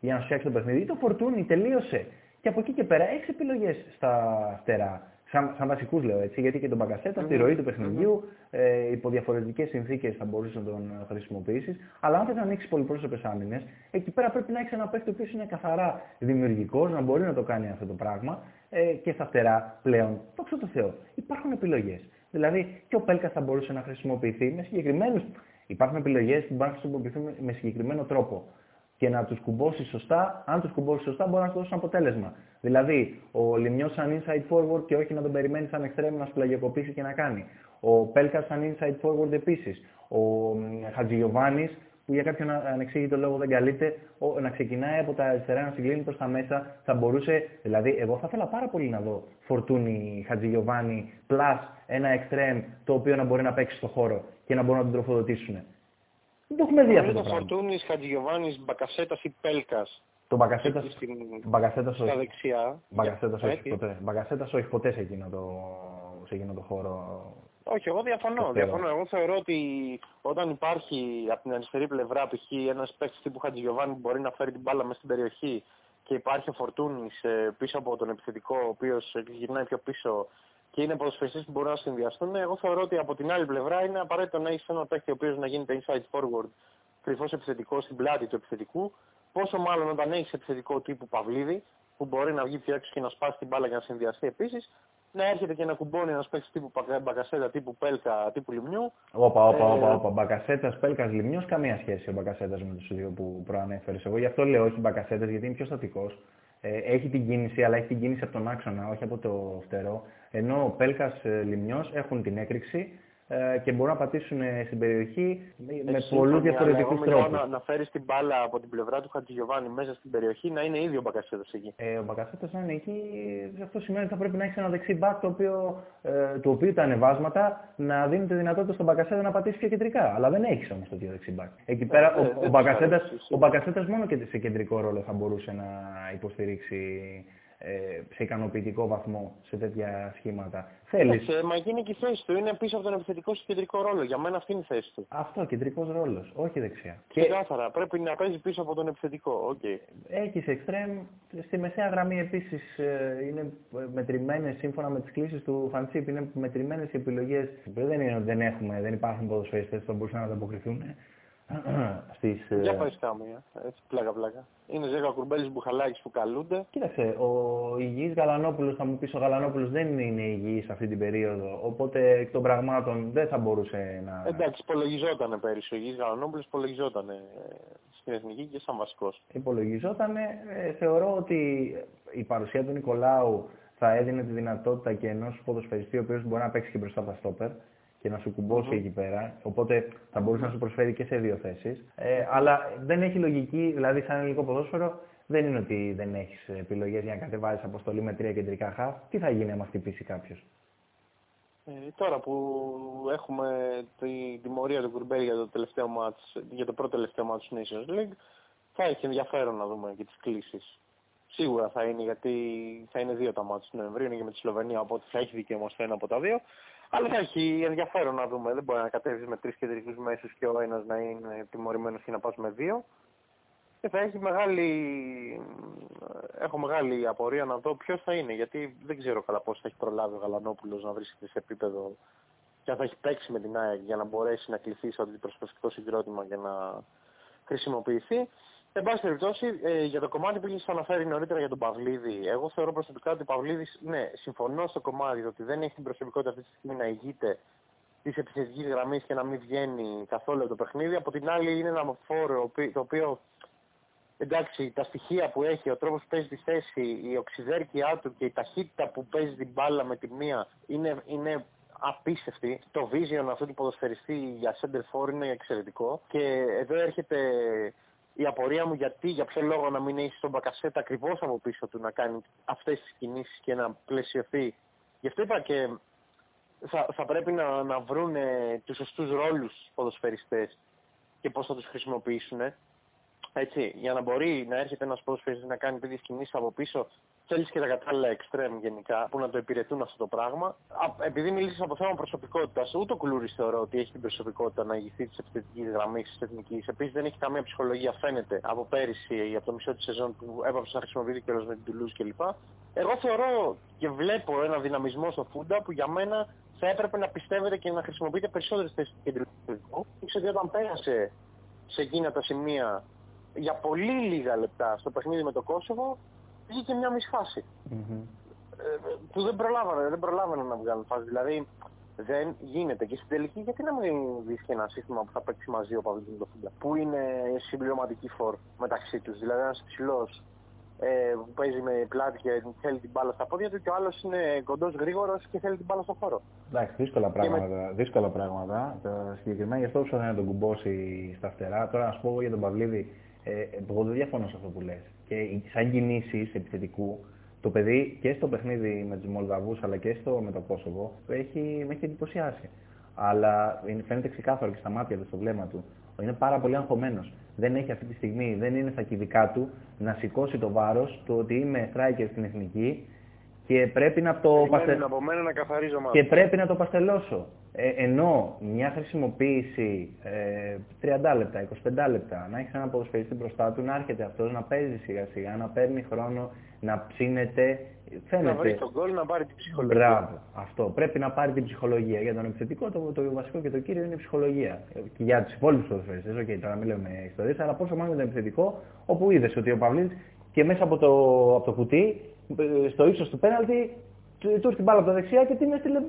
για να σου φτιάξει το παιχνίδι, ή το φορτούνι, τελείωσε. Και από εκεί και πέρα έχεις επιλογές στα φτερά σαν, σαν βασικούς λέω έτσι, γιατί και τον Μπαγκασέτα στη ροή του παιχνιδιού, ε, υπό διαφορετικές συνθήκες θα μπορούσες να τον χρησιμοποιήσεις. Αλλά αν θες να ανοίξεις πολυπρόσωπες άμυνες, εκεί πέρα πρέπει να έχεις ένα παίκτη ο οποίος είναι καθαρά δημιουργικός, να μπορεί να το κάνει αυτό το πράγμα ε, και στα φτερά πλέον. Δόξα τω Θεώ, υπάρχουν επιλογές. Δηλαδή και ο Πέλκας θα μπορούσε να χρησιμοποιηθεί με συγκεκριμένους. Υπάρχουν επιλογές που μπορούν να χρησιμοποιηθούν με συγκεκριμένο τρόπο και να τους κουμπώσεις σωστά. Αν τους κουμπώσεις σωστά, μπορεί να σου δώσουν αποτέλεσμα. Δηλαδή, ο Λιμιός σαν inside forward και όχι να τον περιμένει σαν εξτρέμιο να σου πλαγιοκοπήσει και να κάνει. Ο Πέλκας σαν inside forward επίσης. Ο Χατζηγιοβάνης που για κάποιον ανεξήγητο λόγο δεν καλείται, να ξεκινάει από τα αριστερά να συγκλίνει προς τα μέσα. Θα μπορούσε, δηλαδή, εγώ θα ήθελα πάρα πολύ να δω Φορτούνι, Χατζηγιοβάνη, plus ένα εξτρέμ το οποίο να μπορεί να παίξει στο χώρο και να μπορούν να τον τροφοδοτήσουν. Δεν το έχουμε δει αυτό. το Φορτούνης, Χατζηγιοβάνης, Μπακασέτας ή Πέλκας. Το Μπακασέτα Μπακασέτας όχι. Στα δεξιά. Μπακασέτας όχι ποτέ. Μπακασέτας όχι ποτέ σε εκείνο το, σε εκείνο το χώρο. Όχι, εγώ διαφωνώ. διαφωνώ. Εγώ θεωρώ ότι όταν υπάρχει από την αριστερή πλευρά π.χ. ένας παίκτης τύπου Χατζηγιοβάνη που μπορεί να φέρει την μπάλα μέσα στην περιοχή και υπάρχει ο Φορτούνης ε, πίσω από τον επιθετικό, ο οποίος γυρνάει πιο πίσω και είναι ποδοσφαιριστές που μπορούν να συνδυαστούν, εγώ θεωρώ ότι από την άλλη πλευρά είναι απαραίτητο να έχεις ένα παίκτη ο οποίος να γίνεται inside forward, κρυφός επιθετικός στην πλάτη του επιθετικού, πόσο μάλλον όταν έχεις επιθετικό τύπου Παυλίδη, που μπορεί να βγει πιο έξω και να σπάσει την μπάλα για να συνδυαστεί επίσης, να έρχεται και να κουμπώνει ένας παίκτης τύπου Μπακασέτα, τύπου Πέλκα, τύπου Λιμιού. Όπα, όπα, όπα, ε, όπα. Μπακασέτας, Πέλκας, Λιμιού, καμία σχέση ο Μπακασέτας με τους δύο που προανέφερες. Εγώ γι' αυτό λέω όχι Μπακασέτας, γιατί είναι πιο στατικός. Ε, έχει την κίνηση, αλλά έχει την κίνηση από τον άξονα, όχι από το φτερό. Ενώ ο Πέλκας ε, Λιμιό έχουν την έκρηξη ε, και μπορούν να πατήσουν ε, στην περιοχή με Εσύ, πολλούς διαφορετικούς τρόπους. Να, να φέρεις την μπάλα από την πλευρά του Χατζηγιοβάνη μέσα στην περιοχή να είναι ήδη ο Μπακασέτα εκεί. Ε, ο Μπακασέτα να είναι εκεί, αυτό σημαίνει ότι θα πρέπει να έχεις ένα δεξί μπακ το οποίο, ε, το οποίο τα ανεβάσματα να δίνει τη δυνατότητα στον Μπακασέτα να πατήσει πιο κεντρικά. Αλλά δεν έχεις όμως το δύο δεξί μπακ. Εκεί πέρα ε, ο, ο, Μπακασέτας μόνο και σε κεντρικό ρόλο θα μπορούσε να υποστηρίξει ε, σε ικανοποιητικό βαθμό σε τέτοια σχήματα. Θέλεις. Ε, μα εκείνη και η θέση του. Είναι πίσω από τον επιθετικό σου κεντρικό ρόλο. Για μένα αυτή είναι η θέση του. Αυτό, κεντρικός ρόλος. Όχι δεξιά. Και κάθαρα. Πρέπει να παίζει πίσω από τον επιθετικό. Okay. Έχεις εξτρέμ. Στη μεσαία γραμμή επίσης ε, είναι μετρημένες σύμφωνα με τις κλήσεις του Φαντσίπ. Είναι μετρημένες οι επιλογές. Δεν είναι ότι δεν, έχουμε, δεν υπάρχουν ποδοσφαιριστές που θα μπορούσαν να ανταποκριθούν. στις... Για πάει κάμια, έτσι πλάκα πλάκα. Είναι 10 κουρμπέλες μπουχαλάκης που καλούνται. Κοίταξε, ο υγιής Γαλανόπουλος, θα μου πεις ο Γαλανόπουλος δεν είναι υγιής αυτή την περίοδο, οπότε εκ των πραγμάτων δεν θα μπορούσε να... Εντάξει, υπολογιζόταν πέρυσι ο υγιής Γαλανόπουλος, υπολογιζόταν στην Εθνική και σαν βασικός. Υπολογιζόταν, ε, θεωρώ ότι η παρουσία του Νικολάου θα έδινε τη δυνατότητα και ενός ποδοσφαιριστή ο οποίος μπορεί να παίξει και μπροστά από τα στόπερ, και να σου κουμπώσει εκεί πέρα. Οπότε θα μπορούσε να σου προσφέρει και σε δύο θέσεις. Ε, αλλά δεν έχει λογική, δηλαδή, σαν ελληνικό ποδόσφαιρο, δεν είναι ότι δεν έχεις επιλογές για να κατεβάζει αποστολή με τρία κεντρικά χαφ. Τι θα γίνει άμα χτυπήσει κάποιος; Ε, τώρα που έχουμε τη τιμωρία του Κουρμπέλ για το, τελευταίο μάτς, για το πρώτο τελευταίο μάτς του Nations League, θα έχει ενδιαφέρον να δούμε και τις κλήσεις. Σίγουρα θα είναι γιατί θα είναι δύο τα μάτια του Νοεμβρίου, είναι και με τη Σλοβενία, οπότε θα έχει δικαίωμα στο ένα από τα δύο. Αλλά θα έχει ενδιαφέρον να δούμε. Δεν μπορεί να κατέβεις με τρεις κεντρικούς μέσους και ο ένας να είναι τιμωρημένος και να πας με δύο. Και θα έχει μεγάλη. Έχω μεγάλη απορία να δω ποιος θα είναι. Γιατί δεν ξέρω καλά πώς θα έχει προλάβει ο Γαλανόπουλος να βρίσκεται σε επίπεδο και αν θα έχει παίξει με την ΑΕΚ για να μπορέσει να κληθεί σε αντιπροσωπευτικό συγκρότημα και να χρησιμοποιηθεί. Εν πάση περιπτώσει, ε, για το κομμάτι που είχες αναφέρει νωρίτερα για τον Παυλίδη, εγώ θεωρώ προσωπικά ότι ο Παυλίδης, ναι, συμφωνώ στο κομμάτι ότι δεν έχει την προσωπικότητα αυτή τη στιγμή να ηγείται της επιθετικής γραμμής και να μην βγαίνει καθόλου το παιχνίδι. Από την άλλη, είναι ένα φόρο το οποίο εντάξει, τα στοιχεία που έχει, ο τρόπος που παίζει τη θέση, η οξυδέρκεια του και η ταχύτητα που παίζει την μπάλα με τη μία είναι, είναι απίστευτη. Το vision αυτού του ποδοσφαιριστή για center for είναι εξαιρετικό. Και εδώ έρχεται η απορία μου γιατί, για ποιο λόγο να μην έχει τον Μπακασέτα ακριβώς από πίσω του να κάνει αυτές τις κινήσεις και να πλαισιωθεί. Γι' αυτό είπα και θα, θα πρέπει να, να βρουν τους σωστούς ρόλους στου ποδοσφαιριστές και πώς θα τους χρησιμοποιήσουν. Έτσι, για να μπορεί να έρχεται ένας ποδοσφαιριστής να κάνει τέτοιες κινήσεις από πίσω θέλεις και τα κατάλληλα εξτρέμ γενικά που να το υπηρετούν αυτό το πράγμα. Επειδή μιλήσει από θέμα προσωπικότητας, ούτε ο Κουλούρης θεωρώ ότι έχει την προσωπικότητα να ηγηθεί της επιθετικής γραμμής της εθνικής. Επίσης δεν έχει καμία ψυχολογία, φαίνεται από πέρυσι ή από το μισό της σεζόν που έπαψε να χρησιμοποιείται και με την Τουλούζ κλπ. Εγώ θεωρώ και βλέπω ένα δυναμισμό στο Φούντα που για μένα θα έπρεπε να πιστεύετε και να χρησιμοποιείτε περισσότερες θέσεις του κεντρικού. Ήξερε ότι όταν πέρασε σε εκείνα τα σημεία για πολύ λίγα λεπτά στο παιχνίδι με το Κόσοβο, βγήκε μια μισή φάση. Mm-hmm. Ε, που δεν προλάβανε, δεν προλάβανε να βγάλουν φάση. Δηλαδή δεν γίνεται. Και στην τελική, γιατί να μην δεις και ένα σύστημα που θα παίξει μαζί ο Παυλίδη με το Που είναι συμπληρωματική φορ μεταξύ τους. Δηλαδή ένας ψηλό ε, που παίζει με πλάτη και θέλει την μπάλα στα πόδια του και ο άλλος είναι κοντός γρήγορος και θέλει την μπάλα στο χώρο. Εντάξει, δύσκολα πράγματα. Με... Δύσκολα πράγματα. Τα συγκεκριμένα γι' αυτό ψάχνει να τον κουμπώσει στα φτερά. Τώρα να σου πω για τον Παυλίδη, ε, εγώ δεν διαφωνώ σε αυτό που λες και σαν κινήσεις επιθετικού, το παιδί και στο παιχνίδι με τους Μολδαβούς αλλά και στο με το Κόσοβο έχει, με έχει εντυπωσιάσει. Αλλά φαίνεται ξεκάθαρο και στα μάτια του, στο βλέμμα του. Είναι πάρα πολύ αγχωμένος. Δεν έχει αυτή τη στιγμή, δεν είναι στα κυβικά του να σηκώσει το βάρος του ότι είμαι striker στην εθνική και πρέπει να το, παστε... να και πρέπει να το παστελώσω. Ε, ενώ μια χρησιμοποίηση ε, 30 λεπτά, 25 λεπτά, να έχεις ένα ποδοσφαιριστή μπροστά του, να έρχεται αυτός, να παίζει σιγά σιγά, να παίρνει χρόνο, να ψήνεται. Φαίνεται. Να βρει τον κόλ, να πάρει την ψυχολογία. Μπράβο. Αυτό. Πρέπει να πάρει την ψυχολογία. Για τον επιθετικό το, το βασικό και το κύριο είναι η ψυχολογία. Και για τους υπόλοιπους ποδοσφαιριστές, okay, τώρα μην λέμε ιστορίες, αλλά πόσο μάλλον για τον επιθετικό, όπου είδες ότι ο Παυλίδης και μέσα από το, από το κουτί, στο ύψος του πέναλτι, του ήρθε την μπάλα από τα δεξιά και την, έστειλε,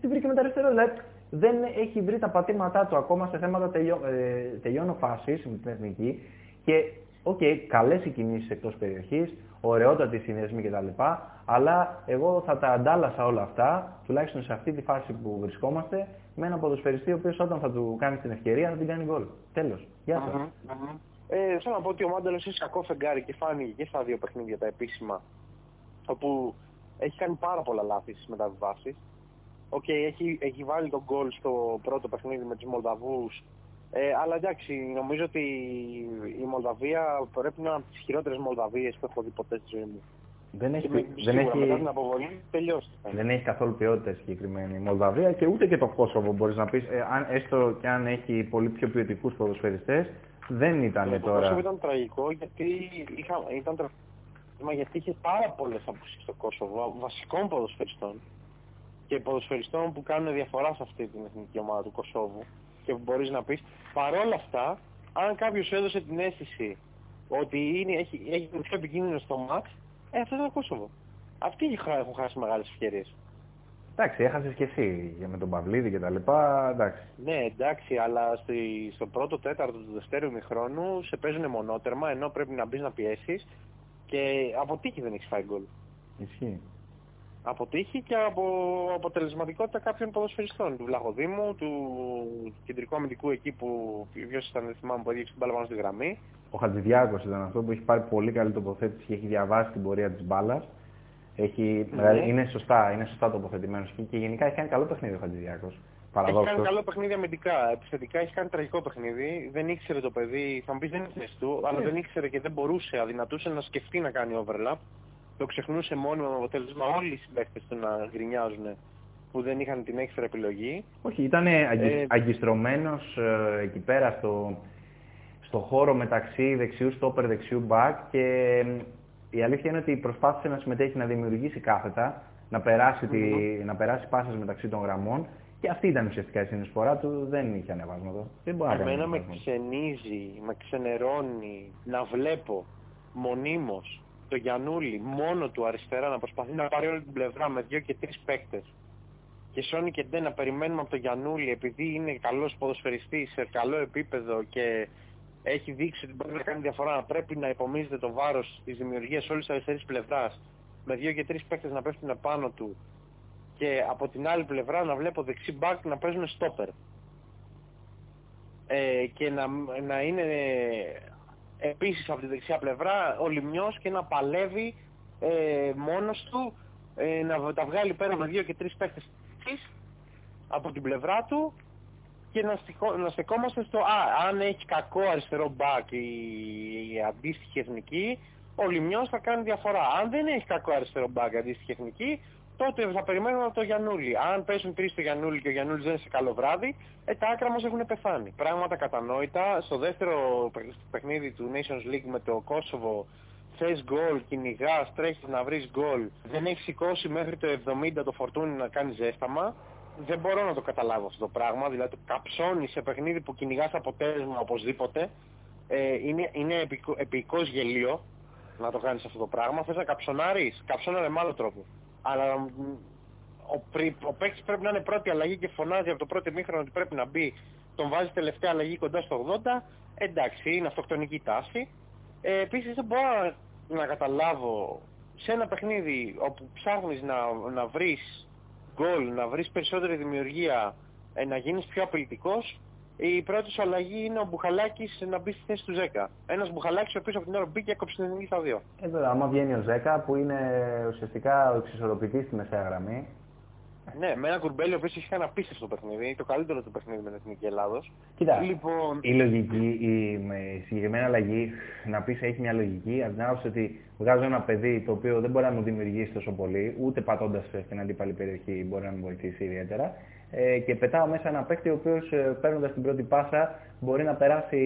την βρήκε με τα αριστερά. Δηλαδή δεν έχει βρει τα πατήματά του ακόμα σε θέματα τελειώ, ε, τελειώνω φάση με την εθνική και OK, okay, καλές οι κινήσεις εκτός περιοχής, ωραιότατοι συνδέσμοι κτλ. Αλλά εγώ θα τα αντάλλασα όλα αυτά, τουλάχιστον σε αυτή τη φάση που βρισκόμαστε, με έναν ποδοσφαιριστή ο οποίος όταν θα του κάνει την ευκαιρία να την κάνει γκολ. Τέλος. Γεια σας. Ε, θέλω να πω ότι ο Μάνταλος είναι κακό φεγγάρι και φάνηκε και στα δύο παιχνίδια τα επίσημα, όπου έχει κάνει πάρα πολλά λάθη στις μεταβιβάσει. OK, okay, έχει, έχει βάλει τον γκολ στο πρώτο παιχνίδι με τους Μολδαβούς. Ε, αλλά εντάξει, νομίζω ότι η Μολδαβία πρέπει να είναι από τις χειρότερες Μολδαβίες που έχω δει ποτέ στη ζωή μου. Δεν έχει, δεν έχει, μετά την αποβολή τελειώσει. Δεν έχει καθόλου ποιότητα συγκεκριμένη η Μολδαβία και ούτε και το Κόσοβο μπορείς να πεις, ε, έστω και αν έχει πολύ πιο ποιοτικούς ποδοσφαιριστές, δεν ήταν ε, τώρα. Το Κόσοβο ήταν τραγικό γιατί είχα, ήταν τραγικό γιατί είχε πάρα πολλές απουσίες στο Κόσοβο βασικών ποδοσφαιριστών και ποδοσφαιριστών που κάνουν διαφορά σε αυτή την εθνική ομάδα του Κωσόβου και που μπορείς να πεις παρόλα αυτά αν κάποιος σου έδωσε την αίσθηση ότι είναι, έχει, έχει πιο επικίνδυνο στο Max, ε, αυτό είναι ο Κόσοβο. Αυτοί έχουν χάσει μεγάλες ευκαιρίες. Εντάξει, έχασες και εσύ με τον Παυλίδη και τα λοιπά. Εντάξει. Ναι, εντάξει, αλλά στη, στο πρώτο τέταρτο του δευτέρου ημιχρόνου σε παίζουν μονότερμα ενώ πρέπει να μπεις να πιέσεις και από τύχη δεν έχεις φάει γκολ. Ισχύει. Από τύχη και από αποτελεσματικότητα κάποιων ποδοσφαιριστών. Του Βλαχοδήμου, του κεντρικού αμυντικού εκεί που ποιος ήταν, δεν θυμάμαι που έδιωξε την μπάλα πάνω στη γραμμή. Ο Χατζηδιάκος ήταν αυτό που έχει πάρει πολύ καλή τοποθέτηση και έχει διαβάσει την πορεία της μπάλας. Έχει, Ναι. δηλαδή είναι σωστά, είναι σωστά τοποθετημένος και, και γενικά έχει κάνει καλό παιχνίδι ο Χατζηδιάκο. Έχει κάνει καλό παιχνίδι αμυντικά. Επιθετικά έχει κάνει τραγικό παιχνίδι. Δεν ήξερε το παιδί, θα μου πεις δεν είναι θέση του, αλλά Ναι. δεν ήξερε και δεν μπορούσε, αδυνατούσε να σκεφτεί να κάνει overlap. Το ξεχνούσε μόνιμα με αποτέλεσμα όλοι οι συμπαίχτε του να γκρινιάζουν που δεν είχαν την έξτρα επιλογή. Όχι, ήταν Ε, αγκιστρωμένος ε, εκεί πέρα στο, στο χώρο μεταξύ δεξιού στόπερ, δεξιού μπακ και ε, η αλήθεια είναι ότι προσπάθησε να συμμετέχει, να δημιουργήσει κάθετα, να περάσει, τη, να περάσει πάσες μεταξύ των γραμμών και αυτή ήταν ουσιαστικά η συνεισφορά του, δεν είχε ανεβάσματο. Δεν μπορεί να κάνει Εμένα με ανεβάσματο. ξενίζει, με ξενερώνει να βλέπω μονίμως το Γιαννούλη μόνο του αριστερά να προσπαθεί να πάρει όλη την πλευρά με δύο και τρεις παίκτες. Και Σόνι και Ντε να περιμένουμε από το Γιαννούλη επειδή είναι καλός ποδοσφαιριστής σε καλό επίπεδο και έχει δείξει ότι μπορεί να κάνει διαφορά να πρέπει να υπομίζεται το βάρος της δημιουργίας όλης της αριστερής πλευράς με δύο και τρεις παίκτες να πέφτουν επάνω του και από την άλλη πλευρά να βλέπω δεξί μπακ να παίζουν στόπερ ε, και να, να είναι ε, επίσης από τη δεξιά πλευρά ο Λιμιός και να παλεύει ε, μόνος του ε, να τα βγάλει πέρα με δύο και τρεις παίκτες από την πλευρά του και να, στοιχώ, να στεκόμαστε στο α, αν έχει κακό αριστερό μπακ η, η αντίστοιχη εθνική ο Λιμιός θα κάνει διαφορά. Αν δεν έχει κακό αριστερό μπακ η αντίστοιχη εθνική τότε θα περιμένουμε από το Γιαννούλη. Αν πέσουν τρεις στο Γιαννούλη και ο Γιαννούλης δεν είναι σε καλό βράδυ, ε, τα άκρα μας έχουν πεθάνει. Πράγματα κατανόητα. Στο δεύτερο παι- παιχνίδι του Nations League με το Κόσοβο θες γκολ, κυνηγάς, τρέχεις να βρεις γκολ. Δεν έχεις σηκώσει μέχρι το 70 το φορτούνι να κάνεις ζέσταμα. Δεν μπορώ να το καταλάβω αυτό το πράγμα. Δηλαδή το καψώνει σε παιχνίδι που κυνηγάς αποτέλεσμα οπωσδήποτε. Ε, είναι είναι επικό, επικός γελίο να το κάνεις αυτό το πράγμα. Θες να καψονάρεις, καψώναρε με άλλο τρόπο. Αλλά μ, ο, πρι, ο παίκτης πρέπει να είναι πρώτη αλλαγή και φωνάζει από το πρώτο μήχρονο ότι πρέπει να μπει. Τον βάζει τελευταία αλλαγή κοντά στο 80. Εντάξει, είναι αυτοκτονική τάση. Ε, επίσης δεν μπορώ να, να καταλάβω σε ένα παιχνίδι όπου ψάχνεις να, να βρεις γκολ, να βρεις περισσότερη δημιουργία, ε, να γίνεις πιο απειλητικός, η πρώτη σου αλλαγή είναι ο Μπουχαλάκης να μπει στη θέση του 10. Ένας Μπουχαλάκης ο οποίος από την ώρα που μπήκε έκοψε την εθνική στα δύο. Ε, τώρα, άμα βγαίνει ο Ζέκα που είναι ουσιαστικά ο εξισορροπητής στη μεσαία γραμμή, Ναι, με ένα κουρμπέλι ο οποίος έχει κάνει απίστευτο παιχνίδι, το καλύτερο του παιχνίδι με την Εθνική Ελλάδος. Κοίτα, Λοιπόν, η λογική, η, με συγκεκριμένη αλλαγή, να πεις έχει μια λογική, από την άποψη ότι βγάζω ένα παιδί το οποίο δεν μπορεί να μου δημιουργήσει τόσο πολύ, ούτε πατώντας στην αντίπαλη περιοχή μπορεί να μου βοηθήσει ιδιαίτερα, ε, και πετάω μέσα ένα παίκτη ο οποίος ε, παίρνοντας την πρώτη πάσα μπορεί να περάσει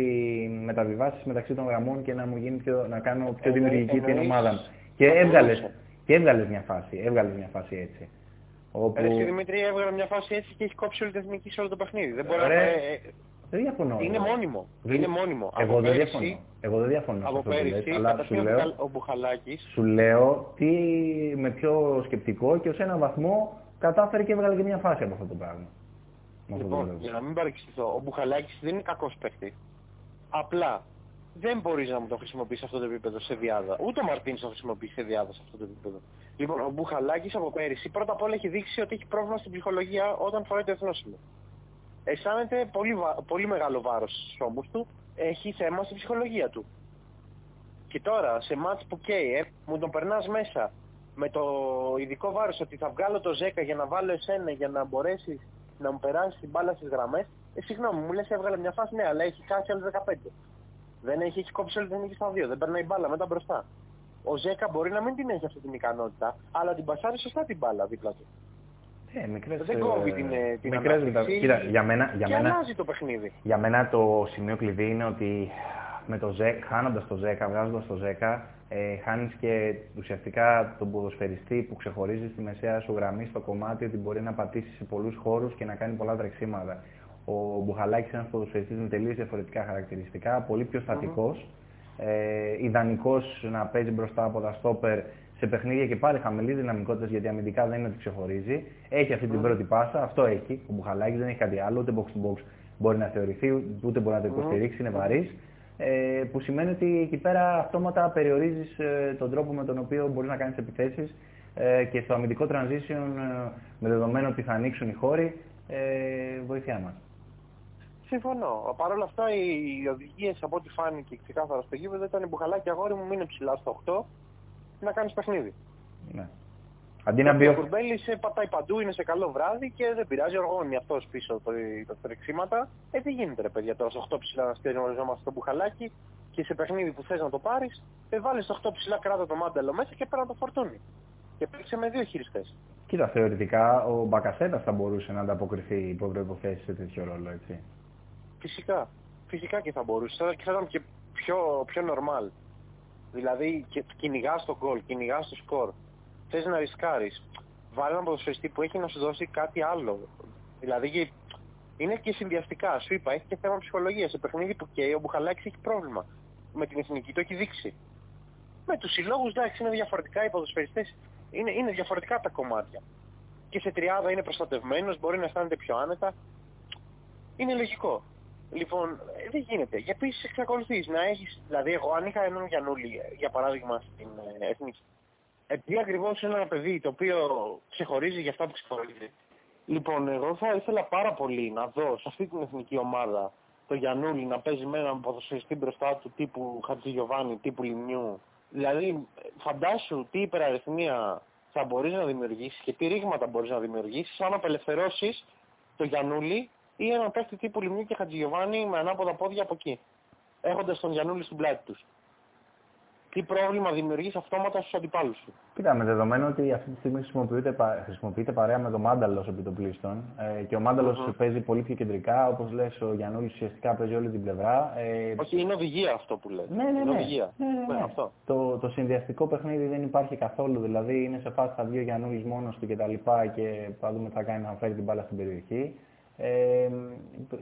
μεταβιβάσεις μεταξύ των γραμμών και να μου γίνει πιο, να κάνω πιο Εννοεί- δημιουργική την εννοείς- ομάδα μου. Και θα έβγαλες, μπορούσε. και έβγαλες μια φάση, έβγαλες μια φάση έτσι. Όπου... Ρε εσύ Δημήτρη έβγαλε μια φάση έτσι και έχει κόψει όλη την εθνική σε όλο το παιχνίδι. Δεν μπορεί να... Ρε, ε, ε, Δεν διαφωνώ. είναι εγώ. μόνιμο. Δεν- Είναι μόνιμο. Εγώ Από δεν πέρυσι- διαφωνώ. Εγώ δεν διαφωνώ σε Από αυτό που λες, πέρυσι, αλλά σου καταρχήν ο λέω, Μπουχαλ- ο Μπουχαλάκης σου λέω τι με πιο σκεπτικό και ως έναν βαθμό κατάφερε και έβγαλε και μια φάση από αυτό το πράγμα. Με αυτό το Λοιπόν, λόγο. για να μην παρεξηγηθώ, ο Μπουχαλάκης δεν είναι κακός παίκτης. Απλά δεν μπορείς να μου τον χρησιμοποιείς σε αυτό το επίπεδο σε διάδα. Ούτε ο Μαρτίνς τον χρησιμοποιεί σε διάδα σε αυτό το επίπεδο. Λοιπόν, ο Μπουχαλάκης από πέρυσι πρώτα απ' όλα έχει δείξει ότι έχει πρόβλημα στην ψυχολογία όταν φοράει το εθνόσημο. Αισθάνεται πολύ, βα- πολύ μεγάλο βάρος στους ώμους του, έχει θέμα στην ψυχολογία του. Και τώρα, σε μάτς που καίει, ε, μου τον περνάς μέσα με το ειδικό βάρος ότι θα βγάλω το 10 για να βάλω εσένα για να μπορέσεις να μου περάσεις την μπάλα στις γραμμές. Ε, συγγνώμη, μου λες έβγαλε μια φάση, ναι, αλλά έχει χάσει άλλες 15. Δεν έχει, έχει κόψει όλη την εθνική στα δύο, δεν περνάει μπάλα μετά μπροστά. Ο Ζέκα μπορεί να μην την έχει αυτή την ικανότητα, αλλά την πασάρει σωστά την μπάλα δίπλα του. Ε, μικρές, Δεν ε, κόβει την, ε, την μικρές ανάπτυξη μετα- Κοίτα, για μένα, για και μένα, αλλάζει το παιχνίδι. για μένα το σημείο κλειδί είναι ότι με το Ζε, χάνοντας το 10, βγάζοντας το 10, ε, χάνεις και ουσιαστικά τον ποδοσφαιριστή που ξεχωρίζει στη μεσαία σου γραμμή στο κομμάτι ότι μπορεί να πατήσεις σε πολλούς χώρους και να κάνει πολλά τρεξίματα. Ο Μπουχαλάκης είναι ένας ποδοσφαιριστής με τελείως διαφορετικά χαρακτηριστικά, πολύ πιο στατικός. Ε, Ιδανικός να παίζει μπροστά από τα στόπερ σε παιχνίδια και πάλι χαμηλή δυναμικότητας γιατί αμυντικά δεν είναι ότι ξεχωρίζει. Έχει αυτή την πρώτη πάσα, αυτό έχει. Ο Μπουχαλάκης δεν έχει κάτι άλλο, ούτε box to box μπορεί να θεωρηθεί, ούτε μπορεί να το υποστηρίξει, είναι βαρύς. Ε, που σημαίνει ότι εκεί πέρα αυτόματα περιορίζεις ε, τον τρόπο με τον οποίο μπορείς να κάνεις επιθέσεις ε, και στο αμυντικό transition, ε, με δεδομένο ότι θα ανοίξουν οι χώροι, ε, βοηθιά μας. Συμφωνώ. Παρ' όλα αυτά, οι οδηγίες από ό,τι φάνηκε ξεκάθαρα στο γήπεδο ήταν μπουχαλάκι αγόρι μου, μείνε ψηλά στο 8 να κάνεις παιχνίδι. Ναι. Αντί να μπει. Ο Κουρμπέλης σε πατάει παντού, είναι σε καλό βράδυ και δεν πειράζει. Οργώνει αυτός πίσω το, το τρεξίματα. Ε, τι γίνεται, ρε παιδιά, τώρα στο 8 ψηλά να στέλνουμε στο μπουχαλάκι και σε παιχνίδι που θες να το πάρεις, ε, βάλεις στο 8 ψηλά κράτα το μάνταλο μέσα και πέρα το φορτούνι. Και παίξε με δύο χειριστές. Κοίτα, θεωρητικά ο Μπακασέτα θα μπορούσε να ανταποκριθεί υπό προποθέσει σε τέτοιο ρόλο, έτσι. Φυσικά. Φυσικά και θα μπορούσε. Και θα ήταν και πιο, πιο normal. Δηλαδή, κυνηγάς το γκολ, κυνηγάς το σκορ. Θες να ρισκάρεις. Βάλει έναν ποδοσφαιριστή που έχει να σου δώσει κάτι άλλο. Δηλαδή, είναι και συνδυαστικά. Σου είπα, έχει και θέμα ψυχολογίας. Σε παιχνίδι που καίει, ο Μπουχαλάκης έχει πρόβλημα. Με την εθνική το έχει δείξει. Με τους συλλόγους, εντάξει, είναι διαφορετικά οι ποδοσφαιριστές. Είναι, είναι διαφορετικά τα κομμάτια. Και σε τριάδα είναι προστατευμένος, μπορεί να αισθάνεται πιο άνετα. Είναι λογικό. Λοιπόν, ε, δεν γίνεται. Για επίσης εξακολουθείς να έχεις. Δηλαδή, εγώ αν είχα έναν Γιανούλη, για παράδειγμα, στην ε, εθνική. Επειδή ακριβώς είναι ένα παιδί το οποίο ξεχωρίζει για αυτά που ξεχωρίζει. Λοιπόν, εγώ θα ήθελα πάρα πολύ να δω σε αυτή την εθνική ομάδα το Γιανούλη να παίζει με έναν ποδοσφαιριστή μπροστά του τύπου Χατζηγιοβάνη, τύπου Λιμιού. Δηλαδή, φαντάσου τι υπεραριθμία θα μπορείς να δημιουργήσεις και τι ρήγματα μπορείς να δημιουργήσεις αν απελευθερώσεις το Γιανούλη ή έναν παίχτη τύπου Λιμνίου και Χατζηγιοβάνη με ανάποδα πόδια από εκεί. Έχοντας τον Γιανούλη στην πλάτη τους. Τι πρόβλημα δημιουργείς αυτόματα στους αντιπάλους σου; Κοίτα, με δεδομένο ότι αυτή τη στιγμή χρησιμοποιείται, χρησιμοποιείται παρέα με τον Μάνταλος επί των πλήστων ε, και ο Μάνταλος mm-hmm. παίζει πολύ πιο κεντρικά. Όπως λες, ο Γιανούλης ουσιαστικά παίζει όλη την πλευρά. Ε, Όχι, είναι οδηγία αυτό που λέει. Ναι, ναι, ναι. Είναι οδηγία. Ναι, ναι, ναι. ναι αυτό. Το, το συνδυαστικό παιχνίδι δεν υπάρχει καθόλου. Δηλαδή είναι σε φάση θα βγει ο Γιανούλης μόνος του και τα λοιπά και θα δούμε τι θα κάνει να φέρει την μπάλα στην περιοχή. Ε,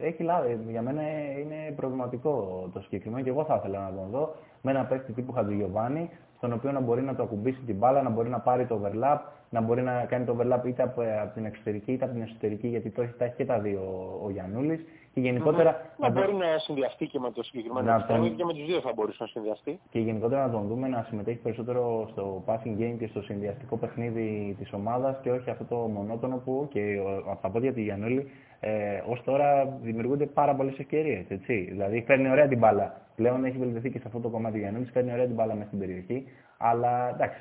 έχει λάβει. Για μένα είναι προβληματικό το συγκεκριμένο και εγώ θα ήθελα να τον δω με ένα παίκτη τύπου Χατζηγιοβάνη, στον οποίο να μπορεί να το ακουμπήσει την μπάλα, να μπορεί να πάρει το overlap, να μπορεί να κάνει το overlap είτε από, την εξωτερική είτε από την εσωτερική, γιατί το έχει, τα έχει και τα δύο ο, ο Γιαννούλης. Και γενικότερα. Mm-hmm. Να, μπορεί να συνδυαστεί και με το συγκεκριμένο να τον... και με τους δύο θα μπορούσε να συνδυαστεί. Και γενικότερα να τον δούμε να συμμετέχει περισσότερο στο passing game και στο συνδυαστικό παιχνίδι της ομάδας και όχι αυτό το μονότονο που και από τα πόδια του Γιαννούλη ε, ως τώρα δημιουργούνται πάρα πολλές ευκαιρίες. Δηλαδή φέρνει ωραία την μπάλα. Πλέον έχει βελτιωθεί και σε αυτό το κομμάτι του Γιαννούλης, φέρνει ωραία την μπάλα μέσα στην περιοχή. Αλλά εντάξει.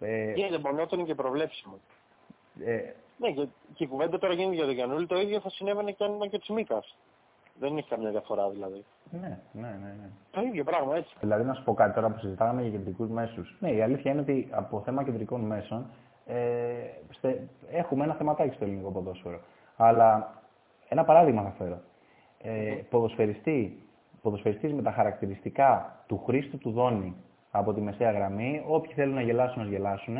Ε, γίνεται μονότονο και προβλέψιμο. Ε, ναι, και, και η κουβέντα τώρα γίνεται για τον Γιαννούλη, το ίδιο θα συνέβαινε και αν ήταν και Τσιμίκας. Δεν έχει καμιά διαφορά δηλαδή. Ναι, ναι, ναι, ναι. Το ίδιο πράγμα έτσι. Δηλαδή να σου πω κάτι τώρα που συζητάγαμε για κεντρικούς μέσους. Ναι, η αλήθεια είναι ότι από θέμα κεντρικών μέσων ε, στε, έχουμε ένα θεματάκι στο ελληνικό ποδόσφαιρο. Αλλά ένα παράδειγμα θα φέρω. Ε, ποδοσφαιριστή, ποδοσφαιριστής με τα χαρακτηριστικά του Χρήστου του Δόνη από τη μεσαία γραμμή, όποιοι θέλουν να γελάσουν, να γελάσουν,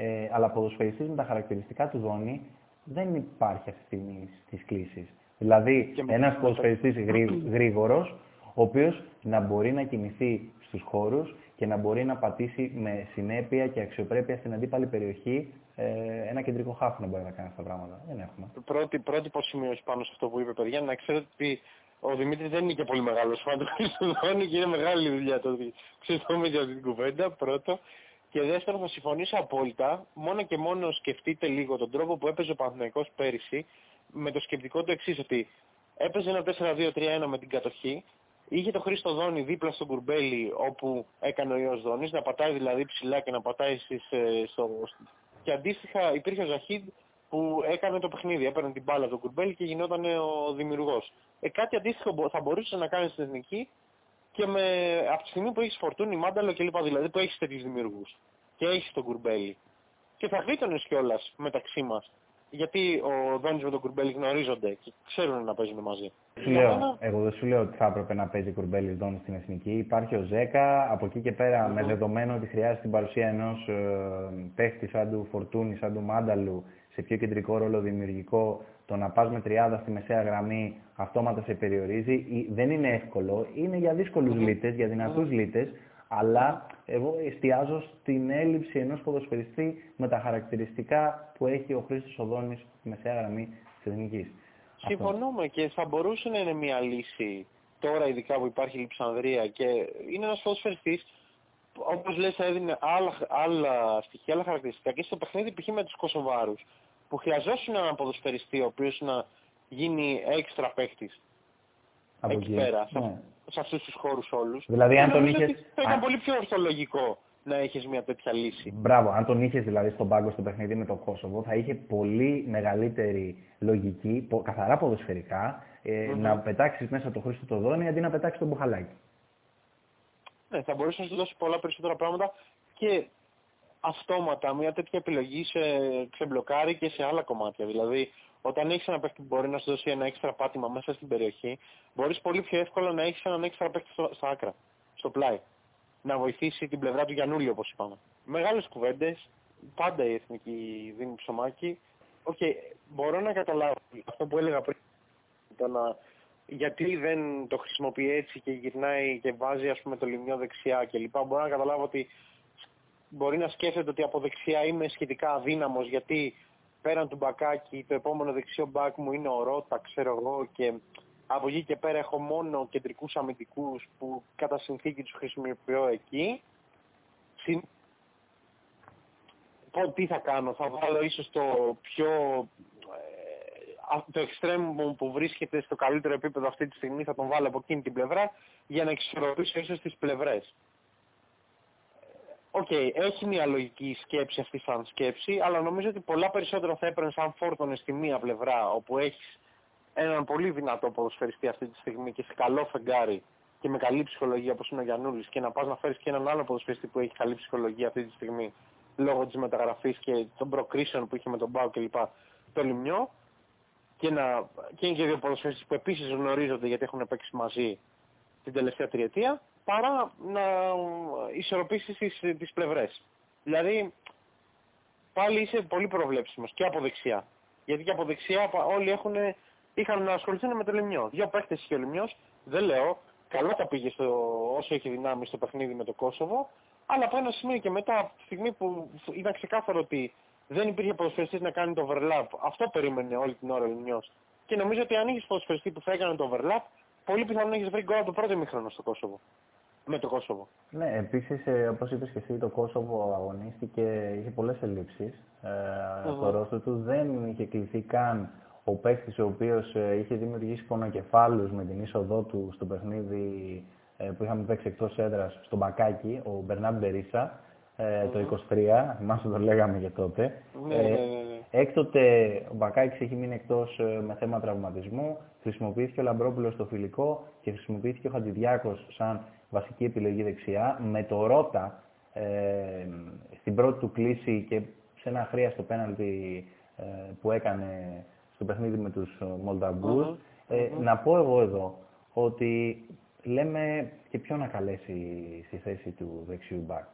ε, αλλά ποδοσφαιριστής με τα χαρακτηριστικά του Δόνη δεν υπάρχει αυτή τη στιγμή στις κλήσεις. Δηλαδή, ένας ποδοσφαιριστής γρήγορος, ο οποίος να μπορεί να κινηθεί στους χώρους και να μπορεί να πατήσει με συνέπεια και αξιοπρέπεια στην αντίπαλη περιοχή ε, ένα κεντρικό χάφ να μπορεί να κάνει αυτά τα πράγματα. Δεν έχουμε. Πρώτη, πρώτη υποσημείωση πάνω σε αυτό που είπε, παιδιά, να ξέρετε ότι ο Δημήτρης δεν είναι και πολύ μεγάλος φαν του Χριστοδόνη και είναι μεγάλη δουλειά το ότι ξεστούμε για αυτή την κουβέντα. Πρώτο. Και δεύτερος, θα συμφωνήσω απόλυτα. Μόνο και μόνο σκεφτείτε λίγο τον τρόπο που έπαιζε ο Παναθηναϊκός πέρυσι με το σκεπτικό του εξής, ότι έπαιζε ένα 4-2-3-1 με την κατοχή. Είχε το Χρήστο Δόνη δίπλα στον Κουρμπέλη όπου έκανε ο Ιωσ Δόνης, να πατάει δηλαδή ψηλά και να πατάει στις, ε, στο, και αντίστοιχα υπήρχε ο Ζαχίδ που έκανε το παιχνίδι. Έπαιρνε την μπάλα του Κουρμπέλ και γινόταν ο δημιουργός. Ε, κάτι αντίστοιχο θα μπορούσε να κάνει στην εθνική και με, από τη στιγμή που έχεις φορτούνι, μάνταλο κλπ. Δηλαδή που έχεις τέτοιους δημιουργούς και έχεις τον Κουρμπέλι. Και θα γλίτωνες κιόλας μεταξύ μας. Γιατί ο Δόνι με τον Κουρμπέλι γνωρίζονται και ξέρουν να παίζουν μαζί. Λέω, εγώ δεν σου λέω ότι θα έπρεπε να παίζει Κουρμπέλης Δόνης στην εθνική. Υπάρχει ο Ζέκα. Από εκεί και πέρα, με δεδομένο ότι χρειάζεται την παρουσία ενός ε, παίχτη σαν του Φορτούνη, σαν του Μάνταλου σε σε πιο κεντρικό ρόλο δημιουργικό, το να πας με τριάδα στη μεσαία γραμμή αυτόματα σε περιορίζει. Δεν είναι εύκολο, είναι για δύσκολους λίτες, για δυνατούς λίτες, αλλά εγώ εστιάζω στην έλλειψη ενός ποδοσφαιριστή με τα χαρακτηριστικά που έχει ο Χρήστος Οδόνης στη μεσαία γραμμή της Εθνικής. Συμφωνούμε και θα μπορούσε να είναι μια λύση τώρα ειδικά που υπάρχει η Λιψανδρία και είναι ένας ποδοσφαιριστής όπως λες έδινε άλλα, άλλα στοιχεία, άλλα χαρακτηριστικά και στο παιχνίδι π.χ. με τους Κωσοβάρους που χρειαζόσουν έναν ποδοσφαιριστή ο οποίος να γίνει έξτρα παίχτης από εκεί, πέρα, ναι. σε, αυτούς τους χώρους όλους. Δηλαδή αν τον είχες... Θα ήταν πολύ πιο ορθολογικό να έχεις μια τέτοια λύση. Μπράβο, αν τον είχες δηλαδή στον πάγκο στο παιχνίδι με το Κόσοβο θα είχε πολύ μεγαλύτερη λογική, καθαρά ποδοσφαιρικά, ε, να πετάξεις μέσα το Χρήστο το Δόνι αντί να πετάξεις τον Μπουχαλάκι. Ναι, θα μπορούσε να σου δώσει πολλά περισσότερα πράγματα και αυτόματα μια τέτοια επιλογή σε ξεμπλοκάρει και σε άλλα κομμάτια. Δηλαδή, όταν έχεις ένα παίκτη που μπορεί να σου δώσει ένα έξτρα πάτημα μέσα στην περιοχή, μπορείς πολύ πιο εύκολα να έχεις έναν έξτρα παίκτη στα άκρα, στο πλάι. Να βοηθήσει την πλευρά του Γιαννούλη, όπως είπαμε. Μεγάλες κουβέντες, πάντα η εθνική δίνει ψωμάκι. OK, okay, μπορώ να καταλάβω αυτό που έλεγα πριν, το να γιατί δεν το χρησιμοποιεί έτσι και γυρνάει και βάζει ας πούμε το Λημνιό δεξιά κλπ. Μπορώ να καταλάβω ότι μπορεί να σκέφτεται ότι από δεξιά είμαι σχετικά αδύναμος γιατί πέραν του μπακάκι το επόμενο δεξιό μπακ μου είναι ο Ρώτα, ξέρω εγώ και από εκεί και πέρα έχω μόνο κεντρικούς αμυντικούς που κατά συνθήκη τους χρησιμοποιώ εκεί. Τι θα κάνω, θα βάλω ίσως το πιο το εξτρέμ που βρίσκεται στο καλύτερο επίπεδο αυτή τη στιγμή θα τον βάλω από εκείνη την πλευρά για να εξισορροπήσω ίσως τις πλευρές. OK, okay, έχει μια λογική σκέψη αυτή σαν σκέψη, αλλά νομίζω ότι πολλά περισσότερα θα έπαιρνε αν φόρτωνες στη μία πλευρά, όπου έχεις έναν πολύ δυνατό ποδοσφαιριστή αυτή τη στιγμή και σε καλό φεγγάρι και με καλή ψυχολογία όπως είναι ο Γιαννούλης και να πας να φέρεις και έναν άλλο ποδοσφαιριστή που έχει καλή ψυχολογία αυτή τη στιγμή λόγω της μεταγραφής και των προκρίσεων που είχε με τον ΠΑΟΚ κλπ. Το Λημνιό και, να, και είναι και δύο ποδοσφαιριστές που επίσης γνωρίζονται γιατί έχουν παίξει μαζί την τελευταία τριετία, παρά να ισορροπήσεις τις, τις πλευρές. Δηλαδή, πάλι είσαι πολύ προβλέψιμος και από δεξιά. Γιατί και από δεξιά όλοι έχουν, είχαν να ασχοληθούν με το Λιμιό. Δύο παίχτες είχε ο Λιμιός, δεν λέω, καλά τα πήγε στο, όσο έχει δυνάμει στο παιχνίδι με το Κόσοβο, αλλά από ένα σημείο και μετά, από τη στιγμή που ήταν ξεκάθαρο ότι δεν υπήρχε ποδοσφαιριστής να κάνει το overlap. Αυτό περίμενε όλη την ώρα ο Λινιός. Και νομίζω ότι αν είχες ποδοσφαιριστή που θα έκανε το overlap, πολύ πιθανόν να έχεις βρει γκολ από το πρώτο μήχρονο στο Κόσοβο. Με το Κόσοβο. Ναι, επίσης, ε, όπως είπες και εσύ, το Κόσοβο αγωνίστηκε, είχε πολλές ελλείψεις. Ε, Στο ρόστο του δεν είχε κληθεί καν ο παίκτης ο οποίος ε, είχε δημιουργήσει πονοκεφάλους με την είσοδό του στο παιχνίδι ε, που είχαμε παίξει εκτός έδρας στο Μπακάκι, ο Μπερνάντ Μπερίσα, ε, το 23, θυμάσαι το λέγαμε για τότε. Ναι, ναι, ναι, ναι. Έκτοτε ο Μπακάκης έχει μείνει εκτός ε, με θέμα τραυματισμού, χρησιμοποιήθηκε ο Λαμπρόπουλος στο φιλικό και χρησιμοποιήθηκε ο Χατζηδιάκος σαν βασική επιλογή δεξιά, με το Ρότα ε, στην πρώτη του κλίση και σε ένα αχρίαστο πέναλτι ε, που έκανε στο παιχνίδι με τους Μολδαμπούς. Ε, να πω εγώ εδώ ότι λέμε και ποιο να καλέσει στη θέση του δεξιού μπακ.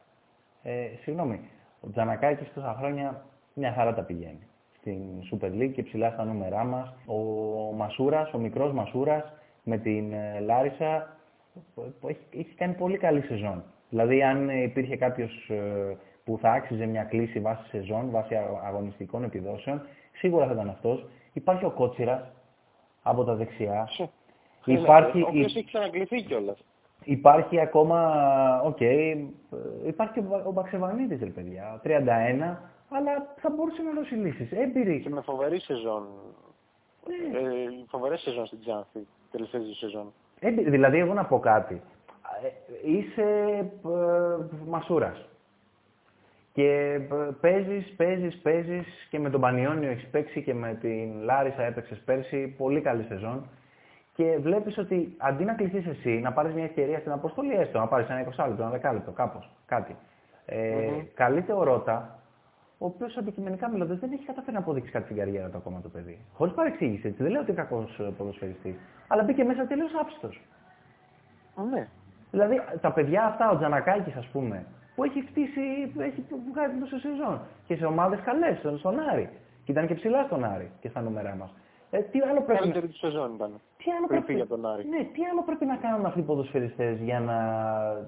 Ε, συγγνώμη, ο Τζανακάκης τόσα χρόνια μια χαρά τα πηγαίνει. Στην Super League και ψηλά στα νούμερά μας. Ο Μασούρας, ο μικρός Μασούρας με την ε, Λάρισα έχει, έχει κάνει πολύ καλή σεζόν. Δηλαδή αν υπήρχε κάποιος ε, που θα άξιζε μια κλίση βάσει σεζόν, βάσει αγωνιστικών επιδόσεων, σίγουρα θα ήταν αυτός. Υπάρχει ο Κότσιρας από τα δεξιά. Υπάρχει, ο οποίος έχει ξανακληθεί κιόλας. Υπάρχει ακόμα, OK, okay, υπάρχει ο, ο Μπαξεβανίδης, ρε παιδιά, 31, αλλά θα μπορούσε να δώσει λύσεις. Έμπειρη. Και με φοβερή σεζόν. Ναι. Ε, φοβερή σεζόν στην Ξάνθη, τελευταία σεζόν. Έμπειρη, δηλαδή, εγώ να πω κάτι. Ε, είσαι ε, Μασούρας. Και ε, παίζεις, παίζεις, παίζεις και με τον Πανιόνιο έχεις παίξει και με την Λάρισα έπαιξες πέρσι. Πολύ καλή σεζόν και βλέπεις ότι αντί να κληθείς εσύ, να πάρεις μια ευκαιρία στην αποστολή, έστω να πάρεις ένα 20 λεπτό, ένα δεκάλεπτο, κάπως, κάτι. Ε, mm-hmm. Καλείται ο Ρότα, ο οποίος αντικειμενικά μιλώντας δεν έχει καταφέρει να αποδείξει κάτι στην καριέρα του ακόμα το παιδί. Χωρίς παρεξήγηση, έτσι. Δεν λέω ότι είναι κακός ποδοσφαιριστής. Αλλά μπήκε μέσα τελείως άψητο. Ναι. Δηλαδή τα παιδιά αυτά, ο Τζανακάκης, ας πούμε, που έχει χτίσει, έχει βγάλει τόσο σεζόν και σε ομάδες καλές, στον Άρη. Και ήταν και ψηλά στον Άρη και στα νούμερά μας. Ε, τι άλλο πρέπει Καλύτερη του σεζόν ήταν. τι άλλο Πριν πρέπει... φύγει από τον Άρη. Ναι, τι άλλο πρέπει να κάνουν αυτοί οι ποδοσφαιριστές για να,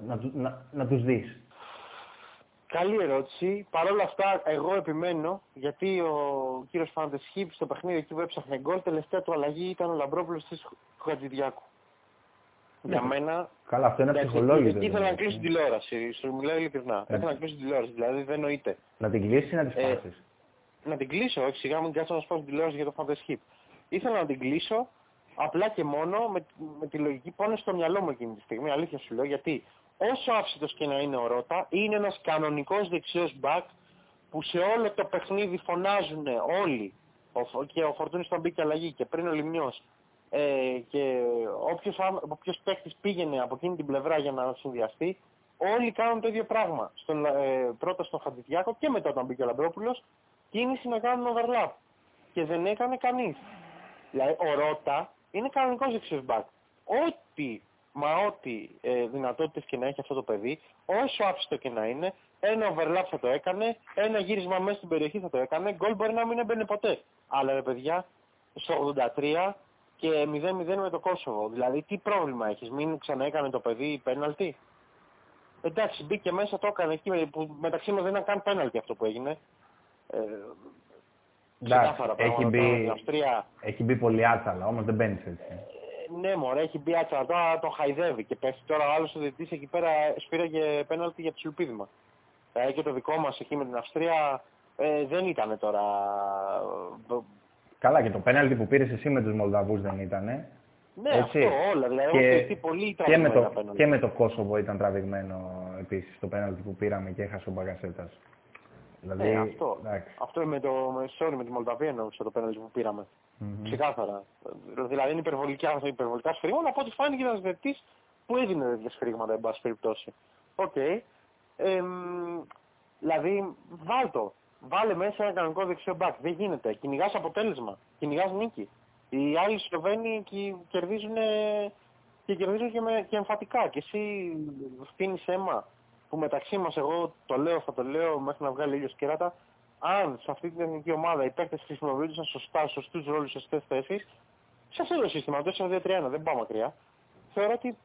να, του- να, να τους δεις; Καλή ερώτηση. Παρ' όλα αυτά, εγώ επιμένω, γιατί ο κύριος Φαντεσχίπ στο παιχνίδι εκεί που έψαχνε γκολ, τελευταία του αλλαγή ήταν ο Λαμπρόπουλος της Χατζηδιάκου. Ναι. Για μένα. Καλά, αυτό είναι εντάξει, ψυχολόγητο. Εκεί ήθελα να δηλαδή. κλείσω την τηλεόραση. Σου μιλάω ειλικρινά. Ναι. Ήθελα να κλείσω την τηλεόραση. Δηλαδή δεν νοείται. Να την κλείσει ή να τη Ε, σπάσεις. Να την κλείσω, όχι σιγά μην κάτσω να σπάσω την τηλεόραση για το Φαντεσχίπ. Ήθελα να την κλείσω απλά και μόνο με, με τη λογική που είναι στο μυαλό μου εκείνη τη στιγμή. Αλήθεια σου λέω γιατί όσο άφησιτος και να είναι ο Ρότα, είναι ένας κανονικός δεξιός μπακ που σε όλο το παιχνίδι φωνάζουν όλοι. Ο, Φο- και ο Φορτούνης τον μπήκε αλλαγή και πριν ο Λιμνιός. Ε, και όποιος, ά- όποιος παίκτης πήγαινε από εκείνη την πλευρά για να συνδυαστεί, όλοι κάνουν το ίδιο πράγμα. Στον, ε, πρώτα στον Χατζηδιάκο και μετά όταν μπήκε ο Λαμπρόπουλος, κίνηση να κάνουν overlap. Και δεν έκανε κανείς. Δηλαδή ο Ρότα είναι κανονικός δεξιός μπακ. Ό,τι, μα ό,τι ε, δυνατότητες και να έχει αυτό το παιδί, όσο άψητο και να είναι, ένα overlap θα το έκανε, ένα γύρισμα μέσα στην περιοχή θα το έκανε, γκολ μπορεί να μην έμπαινε ποτέ. Αλλά ρε παιδιά, στο 83 και 0-0 με το Κόσοβο. Δηλαδή τι πρόβλημα έχεις, μην ξαναέκανε το παιδί πέναλτι; Εντάξει, μπήκε μέσα, το έκανε εκεί, που μεταξύ μας δεν ήταν καν πέναλτι αυτό που έγινε. Ε, Εντάξει, ξεκάθαρα έχει πράγματα. μπει, Στην Αυστρία έχει μπει πολύ άτσαλα, όμως δεν μπαίνεις έτσι. Ε, ναι, μωρέ, έχει μπει άτσα, τώρα τον χαϊδεύει και πέφτει τώρα ο άλλος ο διαιτητής εκεί πέρα σφύραγε πέναλτι για ψιλοπίδημα. Ε, και το δικό μας εκεί με την Αυστρία ε, δεν ήταν τώρα... ε, Καλά, και το πέναλτι που πήρες εσύ με τους Μολδαβούς δεν ήτανε. Ναι, Έτσι. αυτό όλα, δηλαδή Και- έχω σκεφτεί πολύ Και με, τραβηγμένα το, πέναλτι. και με το Κόσοβο ήταν τραβηγμένο επίσης το πέναλτι που πήραμε και έχασε ο Μπαγκασέτας. Δηλαδή, Ναι, αυτό. εντάξει. Αυτό με το με, sorry, με τη Μολδαβία εννοούσα το πέναλτι που πήραμε. Μμμ. Ξεκάθαρα. Ε, Δηλαδή είναι υπερβολικά, υπερβολικά σφυρίγματα, από ό,τι φάνηκε ένας διαιτητής που έδινε τέτοια σφυρίγματα, εν πάση περιπτώσει. Οκ. Εμ, δηλαδή, βάλ το. Βάλε μέσα ένα κανονικό δεξιό μπακ. Δεν γίνεται. Κυνηγάς αποτέλεσμα. Κυνηγάς νίκη. Οι άλλοι Σλοβένοι κι- κερδίζουν και κερδίζουν και, με, και εμφατικά. Και εσύ φτύνεις αίμα που μεταξύ μας εγώ το λέω, θα το λέω μέχρι να βγάλει ήλιος κέρατα, αν σε αυτή την εθνική ομάδα οι παίκτες χρησιμοποιούνταν σωστά, στους σωστούς ρόλους, στις σωστές θέσεις, σε αυτό το σύστημα, το 4-2-3-1, δεν πάω μακριά, θεωρώ ότι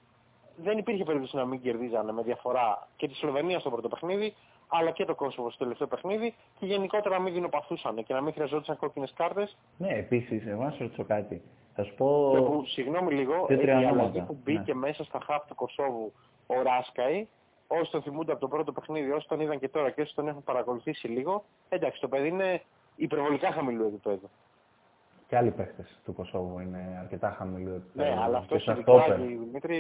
δεν υπήρχε περίπτωση να μην κερδίζανε με διαφορά και τη Σλοβενία στο πρώτο παιχνίδι, αλλά και το Κόσοβο στο τελευταίο παιχνίδι και γενικότερα να μην δεινοπαθούσαν και να μην χρειαζόντουσαν κόκκινες κάρτες. Ναι, επίσης, εγώ να σου ρωτήσω κάτι. Θα σου πω... Και που, συγγνώμη λίγο, δύο, ε, η τρία αλλαγή ονόματα. που μπήκε μέσα στα χάπ του Κωσόβου ο Ράσκαη, όσοι τον θυμούνται από το πρώτο παιχνίδι, όσοι τον είδαν και τώρα και όσοι τον έχουν παρακολουθήσει λίγο, εντάξει, το παιδί είναι υπερβολικά χαμηλού επίπεδου. Και άλλοι παίχτες του Κωσόβου είναι αρκετά χαμηλού επίπεδου. Ναι, αλλά Και αυτό στα ειδικά, στόπερ. Δημήτρη,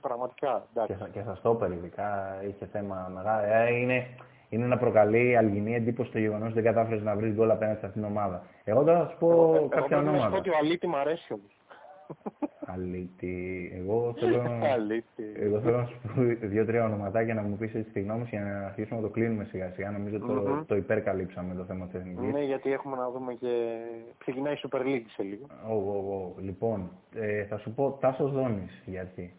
πραγματικά, Και εντάξει. στα, και στα στόπερ ειδικά είχε θέμα μεγάλο. Ε, είναι, είναι να προκαλεί αλγινή εντύπωση το γεγονός ότι δεν κατάφερες να βρεις γκολ απέναντι σε αυτήν την ομάδα. Εγώ τώρα θα σου πω Εγώ- εγώ κάποια πρέπει να σου πω ονόματα. ότι ο Αλίτη μου αρέσει όμως. Αλήτη. Εγώ θέλω, Αλίτη. εγώ θέλω να σου πω δύο-τρία ονοματάκια να μου πεις έτσι τη γνώμη σου για να αρχίσουμε να το κλείνουμε σιγά σιγά. Νομίζω το, Μμμ. το υπερκαλύψαμε το θέμα της εθνικής. Ναι, γιατί έχουμε να δούμε και... Ξεκινάει η Super League σε λίγο. Ω, ω, ω. Λοιπόν, ε, θα σου πω Τάσος Δόνης για αρχή.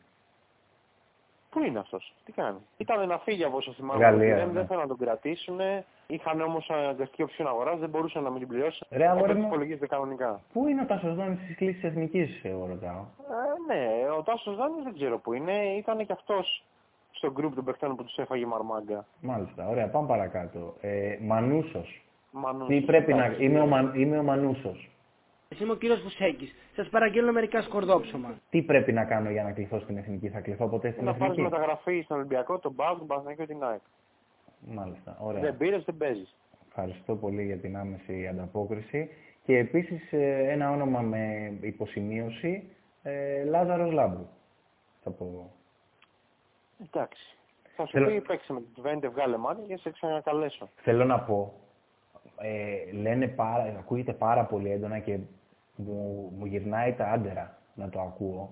Πού είναι αυτός, τι κάνει; Ήταν να φύγει από όσο θυμάμαι. Γαλλία, δεν, ναι. δεν θέλουν να τον κρατήσουν. Είχαν όμως αναγκαστική οψιόν αγοράς, δεν μπορούσαν να μην την πληρώσουν. Ρε, αγόρι Οπότε μου. υπολογίζεται κανονικά. Πού είναι ο Τάσος Δόνης της κλίσης εθνικής, εγώ ρωτάω. Ε, ναι, ο Τάσος Δάνης δεν ξέρω που είναι. Ήταν και αυτός στο γκρουπ των παιχτών που τους έφαγε η Μαρμάγκα. Μάλιστα, ωραία, πάμε παρακάτω. Ε, Μανούσος. Μανούς. Τι πρέπει να... Εντάξει. Είμαι ο, Μα... είμαι ο Μανούσος. Εσύ είμαι ο κύριος Βουσέκης. Σας παραγγέλνω μερικά σκορδόψωμα. Τι πρέπει να κάνω για να κληθώ στην εθνική; Θα κληθώ ποτέ στην Να πάρεις εθνική. μεταγραφή στον Ολυμπιακό, τον Μπάουκ, τον Παναθηναϊκό και την ΑΕΚ. Μάλιστα, ωραία. Δεν πήρες, δεν παίζεις. Ευχαριστώ πολύ για την άμεση ανταπόκριση. Και επίσης ε, ένα όνομα με υποσημείωση, ε, Λάζαρος Λάμπρου. Θα πω εγώ. Εντάξει. Θα σου Θέλω- πει παίξε με την Βέντε, βγάλε μάτι και σε ξανακαλέσω. Θέλω να πω, ε, λένε πάρα, ακούγεται πάρα πολύ έντονα και μου, μου γυρνάει τα άντερα να το ακούω.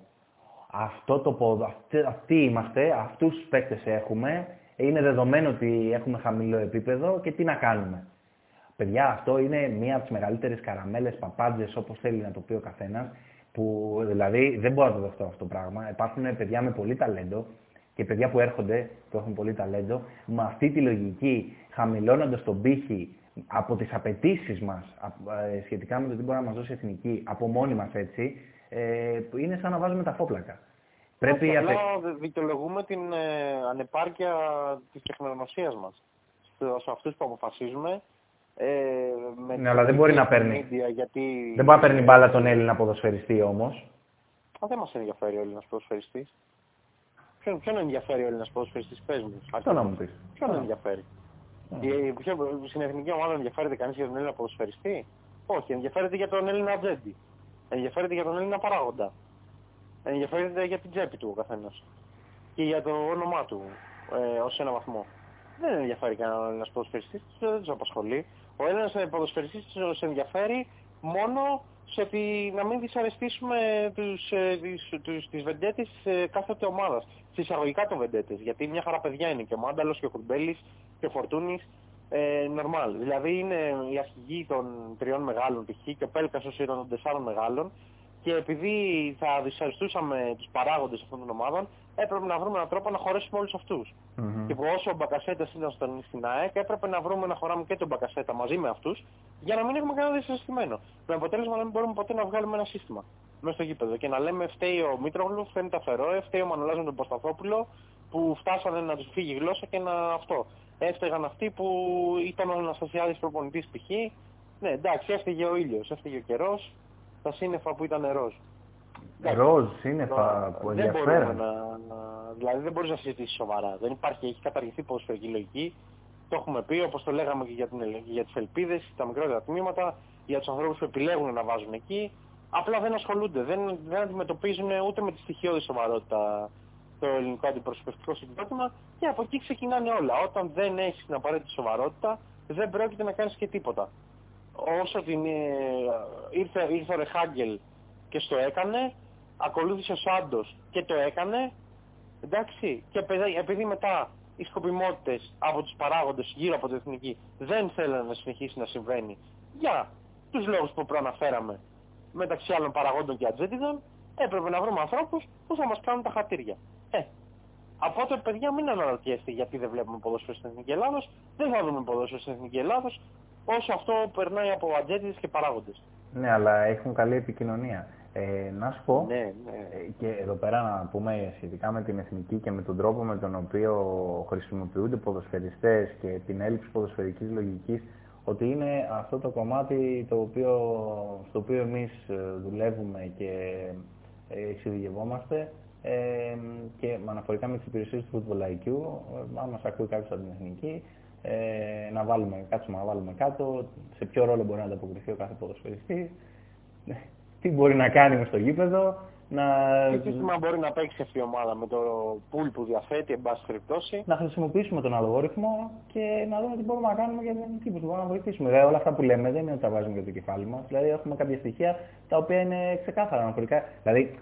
Αυτό το πόδο, αυτοί, αυτοί είμαστε, αυτούς τους παίκτες έχουμε, είναι δεδομένο ότι έχουμε χαμηλό επίπεδο και τι να κάνουμε. Παιδιά, αυτό είναι μία από τις μεγαλύτερες καραμέλες, παπάντζες, όπως θέλει να το πει ο καθένας, που δηλαδή δεν μπορώ να το δεχτώ αυτό το πράγμα. Υπάρχουν παιδιά με πολύ ταλέντο και παιδιά που έρχονται, που έχουν πολύ ταλέντο, με αυτή τη λογική, χαμηλώνοντας τον πύχη από τις απαιτήσεις μας ε, σχετικά με το τι μπορεί να μας δώσει η εθνική, από μόνοι μας έτσι, ε, είναι σαν να βάζουμε τα φόπλακα. Πρέπει απλά δικαιολογούμε την ε, ανεπάρκεια της τεχνογνωσίας μας. Σε αυτούς που αποφασίζουμε, ε, με ναι, αλλά δεν μπορεί να παίρνει. γιατί... Δεν μπορεί να παίρνει μπάλα τον Έλληνα ποδοσφαιριστή όμως. Α, δεν μας ενδιαφέρει ο Έλληνας ποδοσφαιριστής. Ποιον, ποιον ενδιαφέρει ο Έλληνας ποδοσφαιριστής, πες μου. Αυτό να μου πεις. Ποιον ενδιαφέρει; Yeah. Στην εθνική ομάδα ενδιαφέρεται κανείς για τον Έλληνα ποδοσφαιριστή; Όχι, ενδιαφέρεται για τον Έλληνα ατζέντη. Ενδιαφέρεται για τον Έλληνα παράγοντα. Ενδιαφέρεται για την τσέπη του ο καθένας. Και για το όνομά του ε, ως ένα βαθμό. Δεν ενδιαφέρει κανέναν Έλληνας ποδοσφαιριστής, δεν τους απασχολεί. Ο Έλληνας ποδοσφαιριστής τους ενδιαφέρει μόνο σε ότι να μην δυσαρεστήσουμε τους, ε, τις, τους, τις βεντέτες ε, κάθε ομάδας. Συσσαγωγικά των βεντέτες, γιατί μια χαρά παιδιά είναι και ο Μάνταλος και ο Κουρμπέλης και ο Φορτούνης ε, normal. Δηλαδή είναι η αρχηγοί των τριών μεγάλων π.χ. και ο Πέλκασος είναι των τεσσάρων μεγάλων και επειδή θα δυσαρεστούσαμε τους παράγοντες αυτών των ομάδων έπρεπε να βρούμε έναν τρόπο να χωρέσουμε όλους αυτούς. Mm-hmm. Και που όσο ο Μπακασέτας ήταν στον, στην ΑΕΚ έπρεπε να βρούμε να χωράμε και τον Μπακασέτα μαζί με αυτούς για να μην έχουμε κανένα δυσαρεστημένο. Με αποτέλεσμα να μην μπορούμε ποτέ να βγάλουμε ένα σύστημα μέσα στο γήπεδο και να λέμε φταίει ο Μήτρογλου, φταίνει τα Φερόε, φταίει ο Μανολάς με τον Ποσταθόπουλο που φτάσανε να τους φύγει η γλώσσα και να αυτό έφταιγαν αυτοί που ήταν ο Αναστασιάδης προπονητής π.χ. Ναι, εντάξει, έφταιγε ο ήλιος, έφταιγε ο καιρός, τα σύννεφα που ήταν ροζ. Ροζ, σύννεφα που ενδιαφέρον. Να, να, δηλαδή δεν μπορείς να συζητήσεις σοβαρά. Δεν υπάρχει, έχει καταργηθεί ποδοσφαιρική λογική. Το έχουμε πει, όπως το λέγαμε και για, την, για τις ελπίδες, τα μικρότερα τμήματα, για τους ανθρώπους που επιλέγουν να βάζουν εκεί. Απλά δεν ασχολούνται, δεν, δεν αντιμετωπίζουν ούτε με τη στοιχειώδη σοβαρότητα το ελληνικό αντιπροσωπευτικό συγκρότημα και από εκεί ξεκινάνε όλα. Όταν δεν έχεις την απαραίτητη σοβαρότητα, δεν πρόκειται να κάνεις και τίποτα. Όσο την, ε, ήρθε, ήρθε ο Ρεχάγκελ και στο έκανε, ακολούθησε ο Σάντος και το έκανε, εντάξει, και επειδή μετά οι σκοπιμότητες από τους παράγοντες γύρω από την εθνική δεν θέλουν να συνεχίσει να συμβαίνει για τους λόγους που προαναφέραμε μεταξύ άλλων παραγόντων και ατζέντιδων, έπρεπε να βρούμε ανθρώπους που θα μας κάνουν τα χατήρια. Ε, από τότε παιδιά μην αναρωτιέστε γιατί δεν βλέπουμε ποδόσφαιρο στην Εθνική Ελλάδος, δεν θα δούμε ποδόσφαιρο στην Εθνική Ελλάδος, όσο αυτό περνάει από ατζέντιδες και παράγοντες. Ναι, αλλά έχουν καλή επικοινωνία. Ε, να σου πω, ναι, ναι. Ε, και εδώ πέρα να πούμε σχετικά με την εθνική και με τον τρόπο με τον οποίο χρησιμοποιούνται ποδοσφαιριστές και την έλλειψη ποδοσφαιρικής λογικής, ότι είναι αυτό το κομμάτι το οποίο, στο οποίο εμείς ε, δουλεύουμε και εξειδικευόμαστε ε, και αναφορικά με τις υπηρεσίες του Football IQ, ε, αν μας ακούει κάποιος από την εθνική, ε, να βάλουμε, κάτσουμε να βάλουμε κάτω σε ποιο ρόλο μπορεί να ανταποκριθεί ο κάθε ποδοσφαιριστής, τι μπορεί να κάνει μες στο γήπεδο, να... Τι σύστημα μπορεί να παίξει αυτή η ομάδα με το pool που διαθέτει, εν πάση περιπτώσει. Να χρησιμοποιήσουμε τον αλγόριθμο και να δούμε τι μπορούμε να κάνουμε για την τύπου που μπορούμε να βοηθήσουμε. Δηλαδή, όλα αυτά που λέμε δεν είναι ότι τα βάζουμε για το κεφάλι μας. Δηλαδή, έχουμε κάποια στοιχεία τα οποία είναι ξεκάθαρα αναφορικά. Δηλαδή,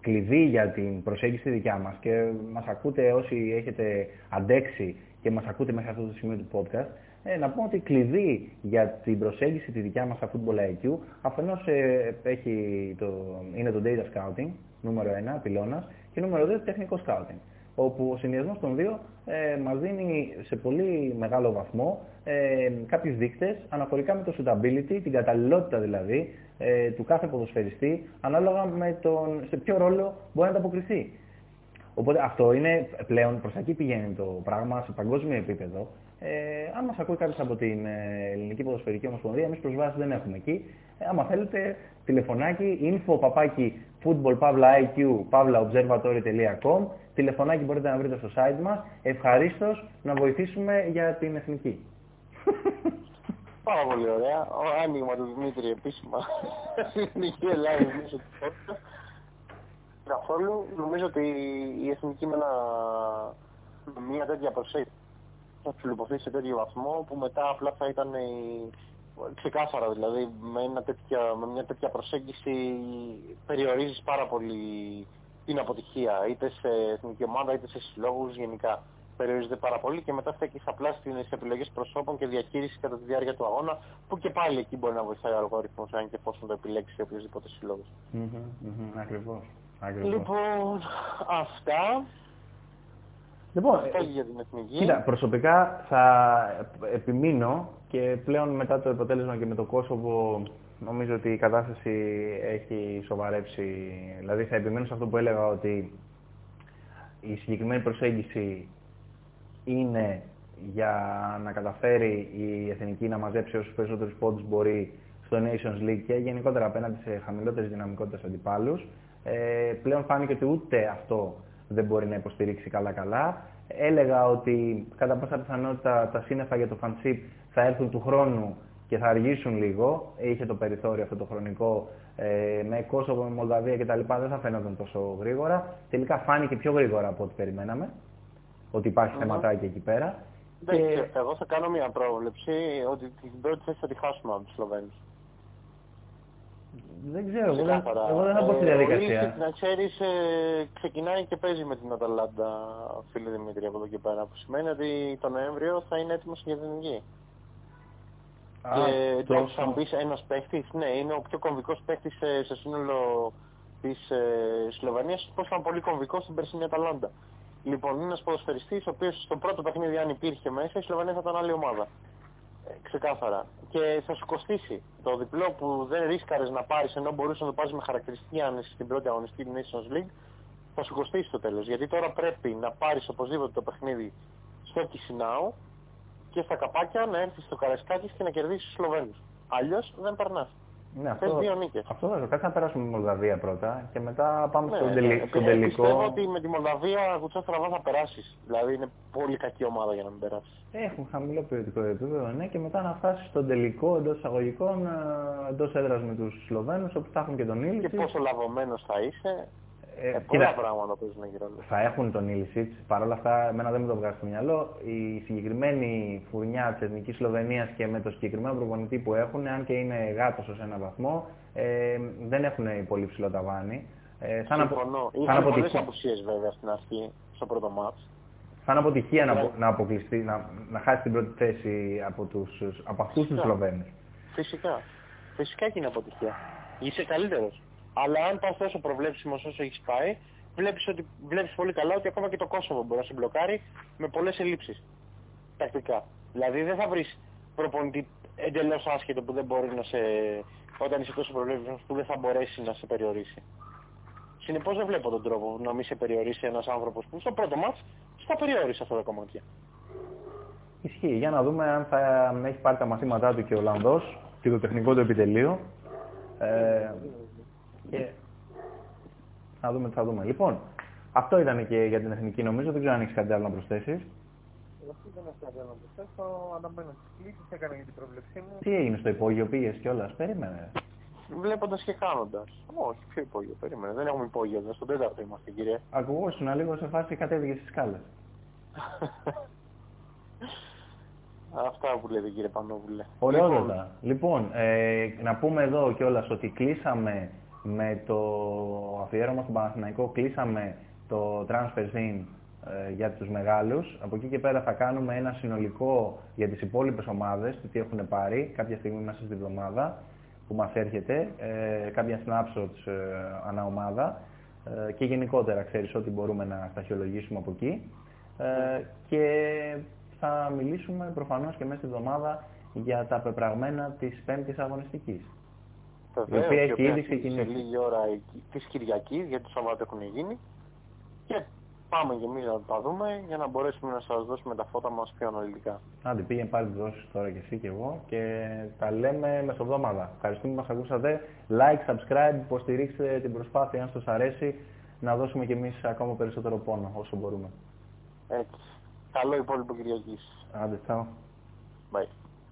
κλειδί για την προσέγγιση δικιά μας και μας ακούτε όσοι έχετε αντέξει και μας ακούτε μέχρι αυτό το σημείο του podcast, ε, να πούμε ότι κλειδί για την προσέγγιση τη δικιά μας στα Football IQ αφενός ε, έχει το, είναι το Data Scouting, νούμερο 1, πυλώνας, και νούμερο 2 το τεχνικό Scouting όπου ο συνδυασμός των δύο ε, μας δίνει σε πολύ μεγάλο βαθμό ε, κάποιους δείκτες αναφορικά με το suitability, την καταλληλότητα δηλαδή ε, του κάθε ποδοσφαιριστή ανάλογα με τον, σε ποιο ρόλο μπορεί να ανταποκριθεί. Οπότε αυτό είναι πλέον προς εκεί πηγαίνει το πράγμα σε παγκόσμιο επίπεδο. Ε, αν μας ακούει κάποιος από την ε, Ελληνική Ποδοσφαιρική Ομοσπονδία, εμείς προσβάσεις δεν έχουμε εκεί. Ε, άμα θέλετε, τηλεφωνάκι info παπάκι football observatory.com Τηλεφωνάκι μπορείτε να βρείτε στο site μας. Ευχαρίστως να βοηθήσουμε για την εθνική. Πάρα πολύ ωραία. Ο άνοιγμα του Δημήτρη επίσημα. Εθνική Ελλάδα μέσω του Καθόλου νομίζω ότι η εθνική με, ένα, με μια τέτοια προσέγγιση θα τσουλουποθεί σε τέτοιο βαθμό που μετά απλά θα ήταν η... ξεκάθαρα δηλαδή με, ένα τέτοια, με μια τέτοια προσέγγιση περιορίζεις πάρα πολύ την αποτυχία είτε σε εθνική ομάδα είτε σε συλλόγους γενικά περιορίζεται πάρα πολύ και μετά φταίει απλά στις επιλογές προσώπων και διαχείρισης κατά τη διάρκεια του αγώνα που και πάλι εκεί μπορεί να βοηθάει ο αλγόριθμος αν και εφόσον το επιλέξει οποιοδήποτε συλλόγος. Mm -hmm, mm -hmm, ακριβώς. Λοιπόν, αυτά. Λοιπόν, Αυτό για την εθνική. Κοίτα, προσωπικά θα επιμείνω και πλέον μετά το αποτέλεσμα και με το Κόσοβο νομίζω ότι η κατάσταση έχει σοβαρέψει. Δηλαδή θα επιμείνω σε αυτό που έλεγα ότι η συγκεκριμένη προσέγγιση είναι για να καταφέρει η Εθνική να μαζέψει όσους περισσότερους πόντους μπορεί στο Nations League και γενικότερα απέναντι σε χαμηλότερες δυναμικότητες αντιπάλους. Ε, πλέον φάνηκε ότι ούτε αυτό δεν μπορεί να υποστηρίξει καλά-καλά. Έλεγα ότι κατά πάσα πιθανότητα τα σύννεφα για το φανσίπ θα έρθουν του χρόνου και θα αργήσουν λίγο. Είχε το περιθώριο αυτό το χρονικό ε, με Κόσοβο, με Μολδαβία κτλ. Δεν θα φαίνονταν τόσο γρήγορα. Τελικά φάνηκε πιο γρήγορα από ό,τι περιμέναμε. Ότι υπάρχει mm-hmm. θεματάκι εκεί πέρα. Και... Εγώ θα κάνω μια πρόβλεψη ότι την πρώτη θέση θα τη χάσουμε από τους Σλοβαίνους. Δεν ξέρω, εγώ δεν, εγώ δεν θα πω στη διαδικασία. να ξέρεις, ε, ξεκινάει και παίζει με την Αταλάντα, φίλε Δημήτρη, από εδώ και πέρα. Που σημαίνει ότι το Νοέμβριο θα είναι έτοιμος για την εθνική. Και εντάξει, θα μου πεις ένας παίχτης, ναι, είναι ο πιο κομβικός παίχτης σε, σε σύνολο της ε, Σλοβενία, πώς ήταν πολύ κομβικός στην περσινή Αταλάντα. Λοιπόν, είναι ένας ποδοσφαιριστής, ο οποίος στο πρώτο παιχνίδι, αν υπήρχε μέσα, η Σλοβενία θα ήταν άλλη ομάδα. Ε, ξεκάθαρα. Και θα σου κοστίσει το διπλό που δεν ρίσκαρες να πάρεις ενώ μπορούσες να το πάρεις με χαρακτηριστική άνεση στην πρώτη αγωνιστική Nations League. Θα σου κοστίσει το τέλος. Γιατί τώρα πρέπει να πάρεις οπωσδήποτε το παιχνίδι στο Κισινάου και στα καπάκια να έρθεις στο Καρασκάκη και να κερδίσεις του Σλοβαίνους. Αλλιώς δεν περνάς. Ναι, αυτό, δύο νίκες. Αυτό θα Κάτσε να περάσουμε με τη Μολδαβία πρώτα και μετά πάμε ναι, στο, ναι, τελικό. Ναι, τελικό. Πιστεύω ότι με τη Μολδαβία κουτσά στραβά θα περάσεις. Δηλαδή είναι πολύ κακή ομάδα για να μην περάσεις. Έχουν χαμηλό ποιοτικό επίπεδο, ναι, και μετά να φτάσεις στον τελικό εντός εισαγωγικών ε, εντός έδρας με τους Σλοβαίνους όπου θα έχουν και τον Ήλιο. Και πόσο λαβωμένος θα είσαι. Ε, ε, πολλά πράγματα παίζουν γύρω Θα έχουν τον Ήλισιτ. Παρ' όλα αυτά, εμένα δεν μου το βγάζει στο μυαλό. Η συγκεκριμένη φουρνιά της Εθνικής Σλοβενίας και με το συγκεκριμένο προπονητή που έχουν, αν και είναι γάτος ως ένα βαθμό, ε, δεν έχουν πολύ ψηλό ταβάνι. Ε, σαν Συμφωνώ. Είχαν πολλές απουσίες βέβαια στην αρχή, στο πρώτο μάτς. Σαν αποτυχία να, να αποκλειστεί, να, να χάσει την πρώτη θέση από, τους, από αυτούς τους Σλοβαίνους. Φυσικά. Φυσικά και είναι αποτυχία. Είσαι καλύτερος. Αλλά αν πας τόσο προβλέψιμος όσο έχεις πάει, βλέπεις, ότι, βλέπεις πολύ καλά ότι ακόμα και το Κόσοβο μπορεί να σε μπλοκάρει με πολλές ελλείψεις. Τακτικά. Δηλαδή δεν θα βρεις προπονητή εντελώς άσχετο που δεν μπορεί να σε... όταν είσαι τόσο προβλέψιμος που δεν θα μπορέσει να σε περιορίσει. Συνεπώς δεν βλέπω τον τρόπο να μην σε περιορίσει ένας άνθρωπος που στο πρώτο μάτς στα περιόρισε αυτά τα κομμάτια. Ισχύει. Για να δούμε αν θα έχει πάρει τα μαθήματά του και ο Ολλανδός και το τεχνικό του επιτελείο. Ε, και θα δούμε τι θα δούμε. Λοιπόν, αυτό ήταν και για την εθνική νομίζω. Δεν ξέρω αν έχεις κάτι άλλο να προσθέσεις. Όχι, δεν έχω κάτι άλλο να προσθέσω. Αναμένω τις κλήσει, έκανα για την προβλεψή μου. Τι έγινε στο υπόγειο, πήγες κιόλας, περίμενε. Βλέποντας και χάνοντας. Όχι, ποιο υπόγειο, περίμενε. Δεν έχουμε υπόγειο, στον τέταρτο είμαστε, κύριε. Ακουγόσουν λίγο σε φάση κατέβηκε στις σκάλες. Αυτά που λέτε κύριε Πανόβουλε. Ωραιότατα. Λοιπόν, λοιπόν ε, να πούμε εδώ κιόλας ότι κλείσαμε με το αφιέρωμα στον Παναθηναϊκό κλείσαμε το Transfer Zone ε, για τους μεγάλους. Από εκεί και πέρα θα κάνουμε ένα συνολικό για τις υπόλοιπες ομάδες, τι έχουν πάρει κάποια στιγμή μέσα στη εβδομάδα που μας έρχεται, ε, κάποια snapshots ε, ανά ομάδα ε, και γενικότερα ξέρεις ό,τι μπορούμε να σταχυολογήσουμε από εκεί. Ε, και θα μιλήσουμε προφανώς και μέσα στη εβδομάδα για τα πεπραγμένα της πέμπτης αγωνιστικής. Βεβαίως, η οποία έχει ήδη ξεκινήσει. Σε λίγη ώρα της Κυριακής, γιατί το Σαββάτο έχουν γίνει. Και πάμε και εμείς να τα δούμε για να μπορέσουμε να σας δώσουμε τα φώτα μας πιο αναλυτικά. Άντε, πήγαινε πάλι τη δώσει τώρα και εσύ και εγώ και τα λέμε μεσοβδόμαδα. Ευχαριστούμε που μας ακούσατε. Like, subscribe, υποστηρίξτε την προσπάθεια αν σας αρέσει να δώσουμε κι εμείς ακόμα περισσότερο πόνο όσο μπορούμε. Έτσι. Καλό υπόλοιπο Κυριακής. Άντε, τσάω. Bye.